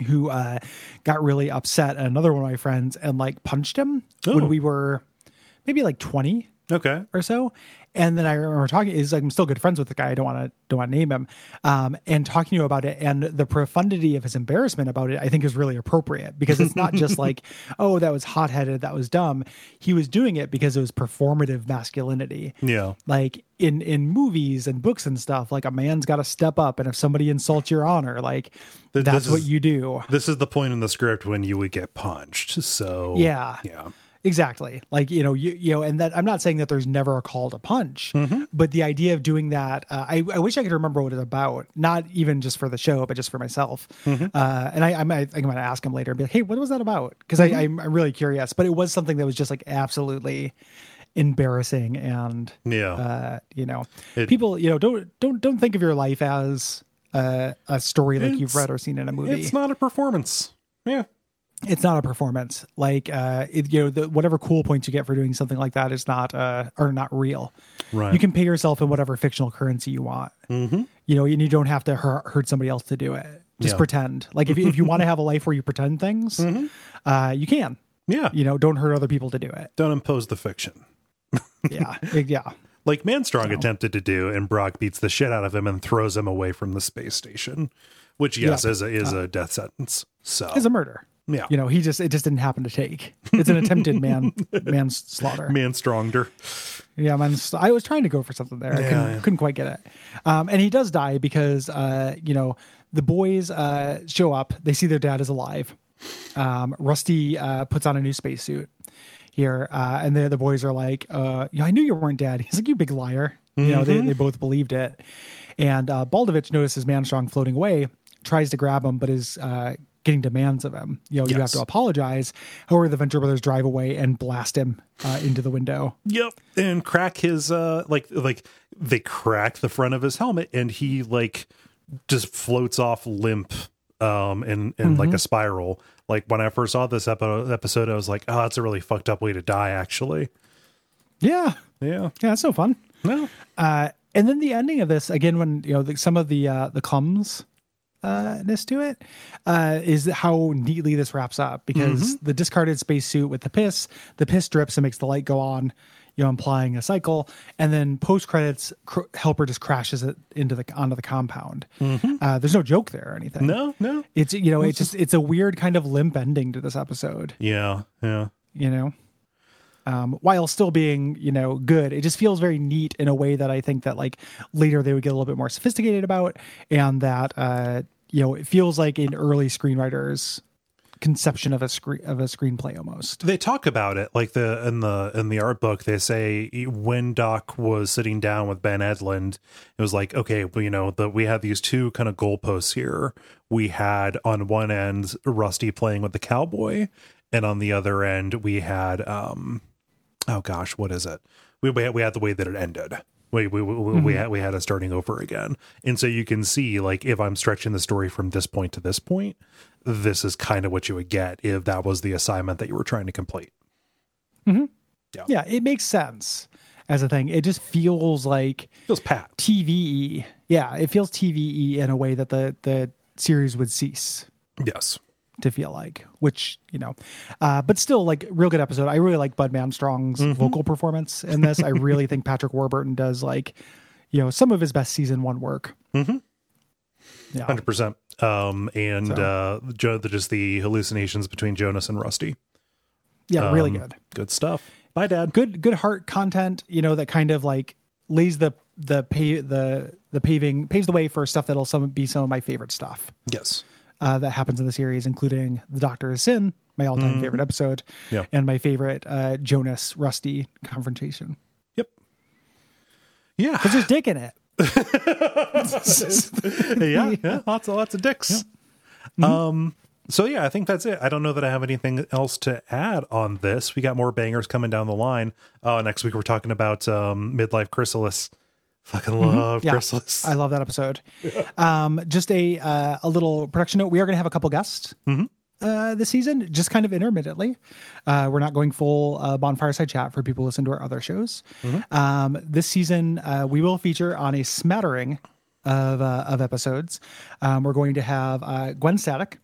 Speaker 2: who uh got really upset at another one of my friends and like punched him
Speaker 3: Oh.
Speaker 2: when we were maybe like 20
Speaker 3: Okay.
Speaker 2: or so and then i remember talking is like i'm still good friends with the guy i don't want to don't want to name him um and talking to you about it and the profundity of his embarrassment about it i think is really appropriate because it's not just like oh that was hot-headed that was dumb he was doing it because it was performative masculinity
Speaker 3: Yeah.
Speaker 2: like in in movies and books and stuff like a man's got to step up and if somebody insults your honor like
Speaker 3: Th-
Speaker 2: that's
Speaker 3: this
Speaker 2: what
Speaker 3: is-
Speaker 2: you do
Speaker 3: This is the point in the script when you would get punched. So
Speaker 2: Yeah.
Speaker 3: Yeah.
Speaker 2: Exactly like you know you, you know and that i'm not saying that there's never a call to punch
Speaker 3: Mm-hmm.
Speaker 2: but the idea of doing that uh, I, I wish i could remember what it's about not even just for the show but just for myself
Speaker 3: Mm-hmm.
Speaker 2: uh, and i i might, I think i'm gonna ask him later and be like hey what was that about because
Speaker 3: Mm-hmm.
Speaker 2: I I'm, I'm really curious but it was something that was just like absolutely embarrassing and
Speaker 3: Yeah.
Speaker 2: uh, you know,
Speaker 3: It-
Speaker 2: people, you know, don't don't don't think of your life as uh, a story like you've read or seen in a movie.
Speaker 3: it's not a performance. Yeah.
Speaker 2: It's not a performance. Like uh, it, you know, the, whatever cool points you get for doing something like that is not uh, are not real.
Speaker 3: Right.
Speaker 2: You can pay yourself in whatever fictional currency you want. Mm-hmm. You know, and you don't have to hurt, hurt somebody else to do it. Just
Speaker 3: Yeah.
Speaker 2: pretend. Like if you, if you want to have a life where you pretend things, uh, you can.
Speaker 3: Yeah.
Speaker 2: You know, don't hurt other people to do it.
Speaker 3: Don't impose the fiction.
Speaker 2: Yeah, yeah.
Speaker 3: Like Manstrong attempted to do, and Brock beats the shit out of him and throws him away from the space station, which yes is a, is a death sentence. So
Speaker 2: It's a murder.
Speaker 3: Yeah,
Speaker 2: You know, he just it just didn't happen to take. It's an attempted man manslaughter.
Speaker 3: Manstrongder.
Speaker 2: Yeah, man. I was trying to go for something there. I couldn't,
Speaker 3: yeah.
Speaker 2: couldn't quite get it. Um, and he does die because uh, you know the boys uh, show up. They see their dad is alive. Um, Rusty uh, puts on a new spacesuit here, uh, and the the boys are like, uh, "Yeah, I knew you weren't dead." He's like, "You big liar!" You know, they they both believed it. And uh, Baldovich notices Manstrong floating away, tries to grab him, but is uh, getting demands of him. You know, you have to apologize. However, the Venture Brothers drive away and blast him uh, into the window.
Speaker 3: Yep, and crack his uh like like they crack the front of his helmet, and he like just floats off limp um in in like a spiral like when i first saw this epi- episode i was like oh that's a really fucked up way to die actually
Speaker 2: Yeah.
Speaker 3: yeah
Speaker 2: Yeah, so fun.
Speaker 3: no
Speaker 2: Uh, and then the ending of this again, when you know the, some of the uh, the comes uh, ness to it uh, is how neatly this wraps up because the discarded spacesuit with the piss, the piss drips and makes the light go on, you know, implying a cycle. And then post credits, cr- Helper just crashes it into the onto the compound. Uh, there's no joke there or anything.
Speaker 3: no no.
Speaker 2: It's you know it's just it's a weird kind of limp ending to this episode.
Speaker 3: Yeah yeah.
Speaker 2: You know um, while still being you know good. It just feels very neat in a way that i think that like later they would get a little bit more sophisticated about and that uh you know it feels like an early screenwriter's conception of a screen of a screenplay almost.
Speaker 3: They talk about it like the in the in the art book they say when doc was sitting down with ben edlund it was like okay well you know the we had these two kind of goalposts here. We had on one end rusty playing with the cowboy and on the other end we had um oh gosh what is it? We we had, we had the way that it ended. We we we, we mm-hmm. had we had it starting over again. And so you can see like if i'm stretching the story from this point to this point this is kind of what you would get if that was the assignment that you were trying to complete. Mm-hmm.
Speaker 2: Yeah. Yeah, it makes sense as a thing. It just feels like
Speaker 3: feels pat.
Speaker 2: Tve yeah it feels tve in a way that the the series would cease.
Speaker 3: Yes
Speaker 2: to feel like, which you know, uh, but still like real good episode. I really like Bud Manstrong's vocal performance in this. I really think Patrick Warburton does like, you know, some of his best season one work. Mm-hmm. Yeah,
Speaker 3: Hundred percent. Um, and uh, jo- just the hallucinations between Jonas and Rusty.
Speaker 2: yeah, really
Speaker 3: Um,
Speaker 2: good.
Speaker 3: Good stuff. Bye, Dad.
Speaker 2: Good, good heart content. You know that kind of like lays the the pay the the paving paves the way for stuff that'll some be some of my favorite stuff.
Speaker 3: Yes.
Speaker 2: Uh, that happens in the series, including The Doctor is Sin, my all time favorite episode,
Speaker 3: Yeah.
Speaker 2: and my favorite uh, Jonas Rusty confrontation.
Speaker 3: Yep. Yeah.
Speaker 2: Because there's dick in it.
Speaker 3: yeah. Yeah. Lots of lots of dicks. Um. So yeah, I think that's it. I don't know that I have anything else to add on this. We got more bangers coming down the line. Uh, next week we're talking about um, midlife chrysalis. Fucking love
Speaker 2: Yeah,
Speaker 3: chrysalis.
Speaker 2: I love that episode. Um, just a uh, a little production note: we are going to have a couple guests uh, this season, just kind of intermittently. Uh, we're not going full uh, Bonfireside Chat for people who listen to our other shows. Um, this season, uh, we will feature on a smattering of uh, of episodes. Um, we're going to have uh, Gwen Static.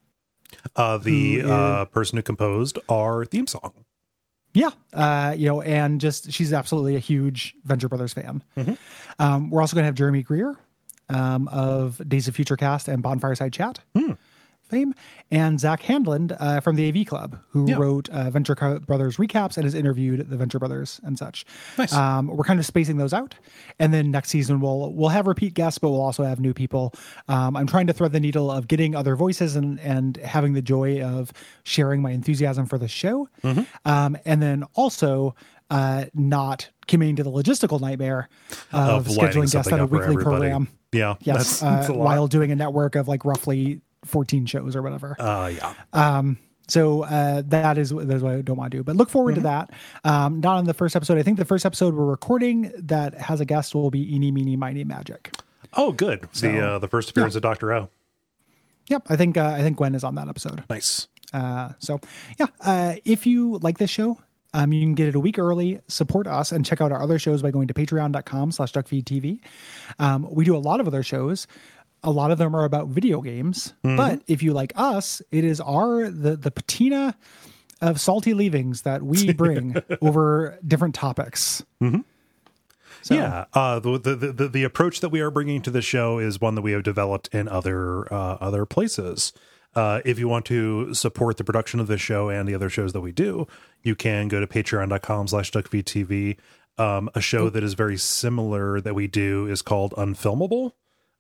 Speaker 3: uh, the
Speaker 2: Who
Speaker 3: uh, person who composed our theme song.
Speaker 2: Yeah, uh, you know, and just she's absolutely a huge Venture Brothers fan. Um, we're also going to have Jeremy Greer um, of Days of Future Cast and Bonfireside Chat fame, and Zack Handlen uh, from the AV Club, who
Speaker 3: Yeah.
Speaker 2: wrote uh, Venture Brothers recaps and has interviewed the Venture Brothers and such.
Speaker 3: Nice.
Speaker 2: Um, we're kind of spacing those out, and then next season we'll we'll have repeat guests, but we'll also have new people. Um, I'm trying to thread the needle of getting other voices and and having the joy of sharing my enthusiasm for the show, um, and then also uh, not committing to the logistical nightmare of,
Speaker 3: Of
Speaker 2: scheduling guests on a weekly program.
Speaker 3: Yeah,
Speaker 2: Yes, uh, while doing a network of like roughly 14 shows or whatever.
Speaker 3: uh, yeah.
Speaker 2: Um, so uh, that is that is what I don't want to do. But look forward to that. Um, not on the first episode. I think the first episode we're recording that has a guest will be Eeny Meeny Miny Magic.
Speaker 3: Oh, good. the uh, the first appearance of Doctor O.
Speaker 2: Yep, I think uh, I think Gwen is on that episode.
Speaker 3: Nice.
Speaker 2: Uh, so yeah, uh, if you like this show, um, you can get it a week early, support us, and check out our other shows by going to patreon.com slash duckfeedtv. Um, we do a lot of other shows. A lot of them are about video games. But if you like us, it is our the the patina of salty leavings that we bring over different topics. So,
Speaker 3: Yeah, uh, the, the the the approach that we are bringing to the show is one that we have developed in other uh, other places. Uh, if you want to support the production of this show and the other shows that we do, you can go to patreon.com slash duckfeedtv. Um, a show that is very similar that we do is called Unfilmable.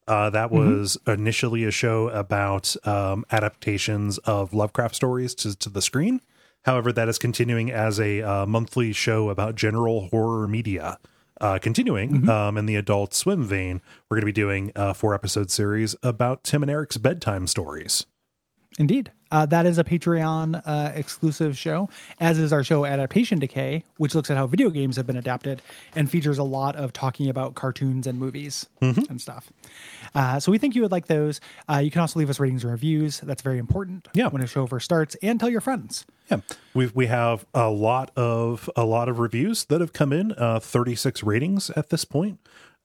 Speaker 3: Uh, that was initially a show about um, adaptations of Lovecraft stories to, to the screen. However, that is continuing as a uh, monthly show about general horror media. Uh, continuing um, in the Adult Swim vein, we're going to be doing a four episode series about Tim and Eric's bedtime stories.
Speaker 2: Indeed. Uh, that is a Patreon uh, exclusive show, as is our show Adaptation Decay, which looks at how video games have been adapted and features a lot of talking about cartoons and movies and stuff. Uh, so we think you would like those. Uh, you can also leave us ratings and reviews. That's very important
Speaker 3: Yeah.
Speaker 2: when a show first starts, and tell your friends.
Speaker 3: Yeah, we we have a lot of a lot of reviews that have come in. Uh, Thirty six ratings at this point.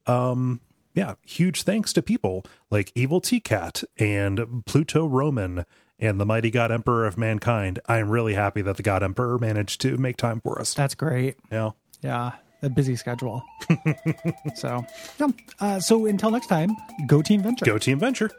Speaker 3: Um, yeah, huge thanks to people like Evil T Cat and Pluto Roman and the Mighty God Emperor of Mankind. I am really happy that the God Emperor managed to make time for us.
Speaker 2: That's great.
Speaker 3: Yeah,
Speaker 2: Yeah, a busy schedule. so, yeah. Uh, so until next time, go Team Venture.
Speaker 3: go Team Venture.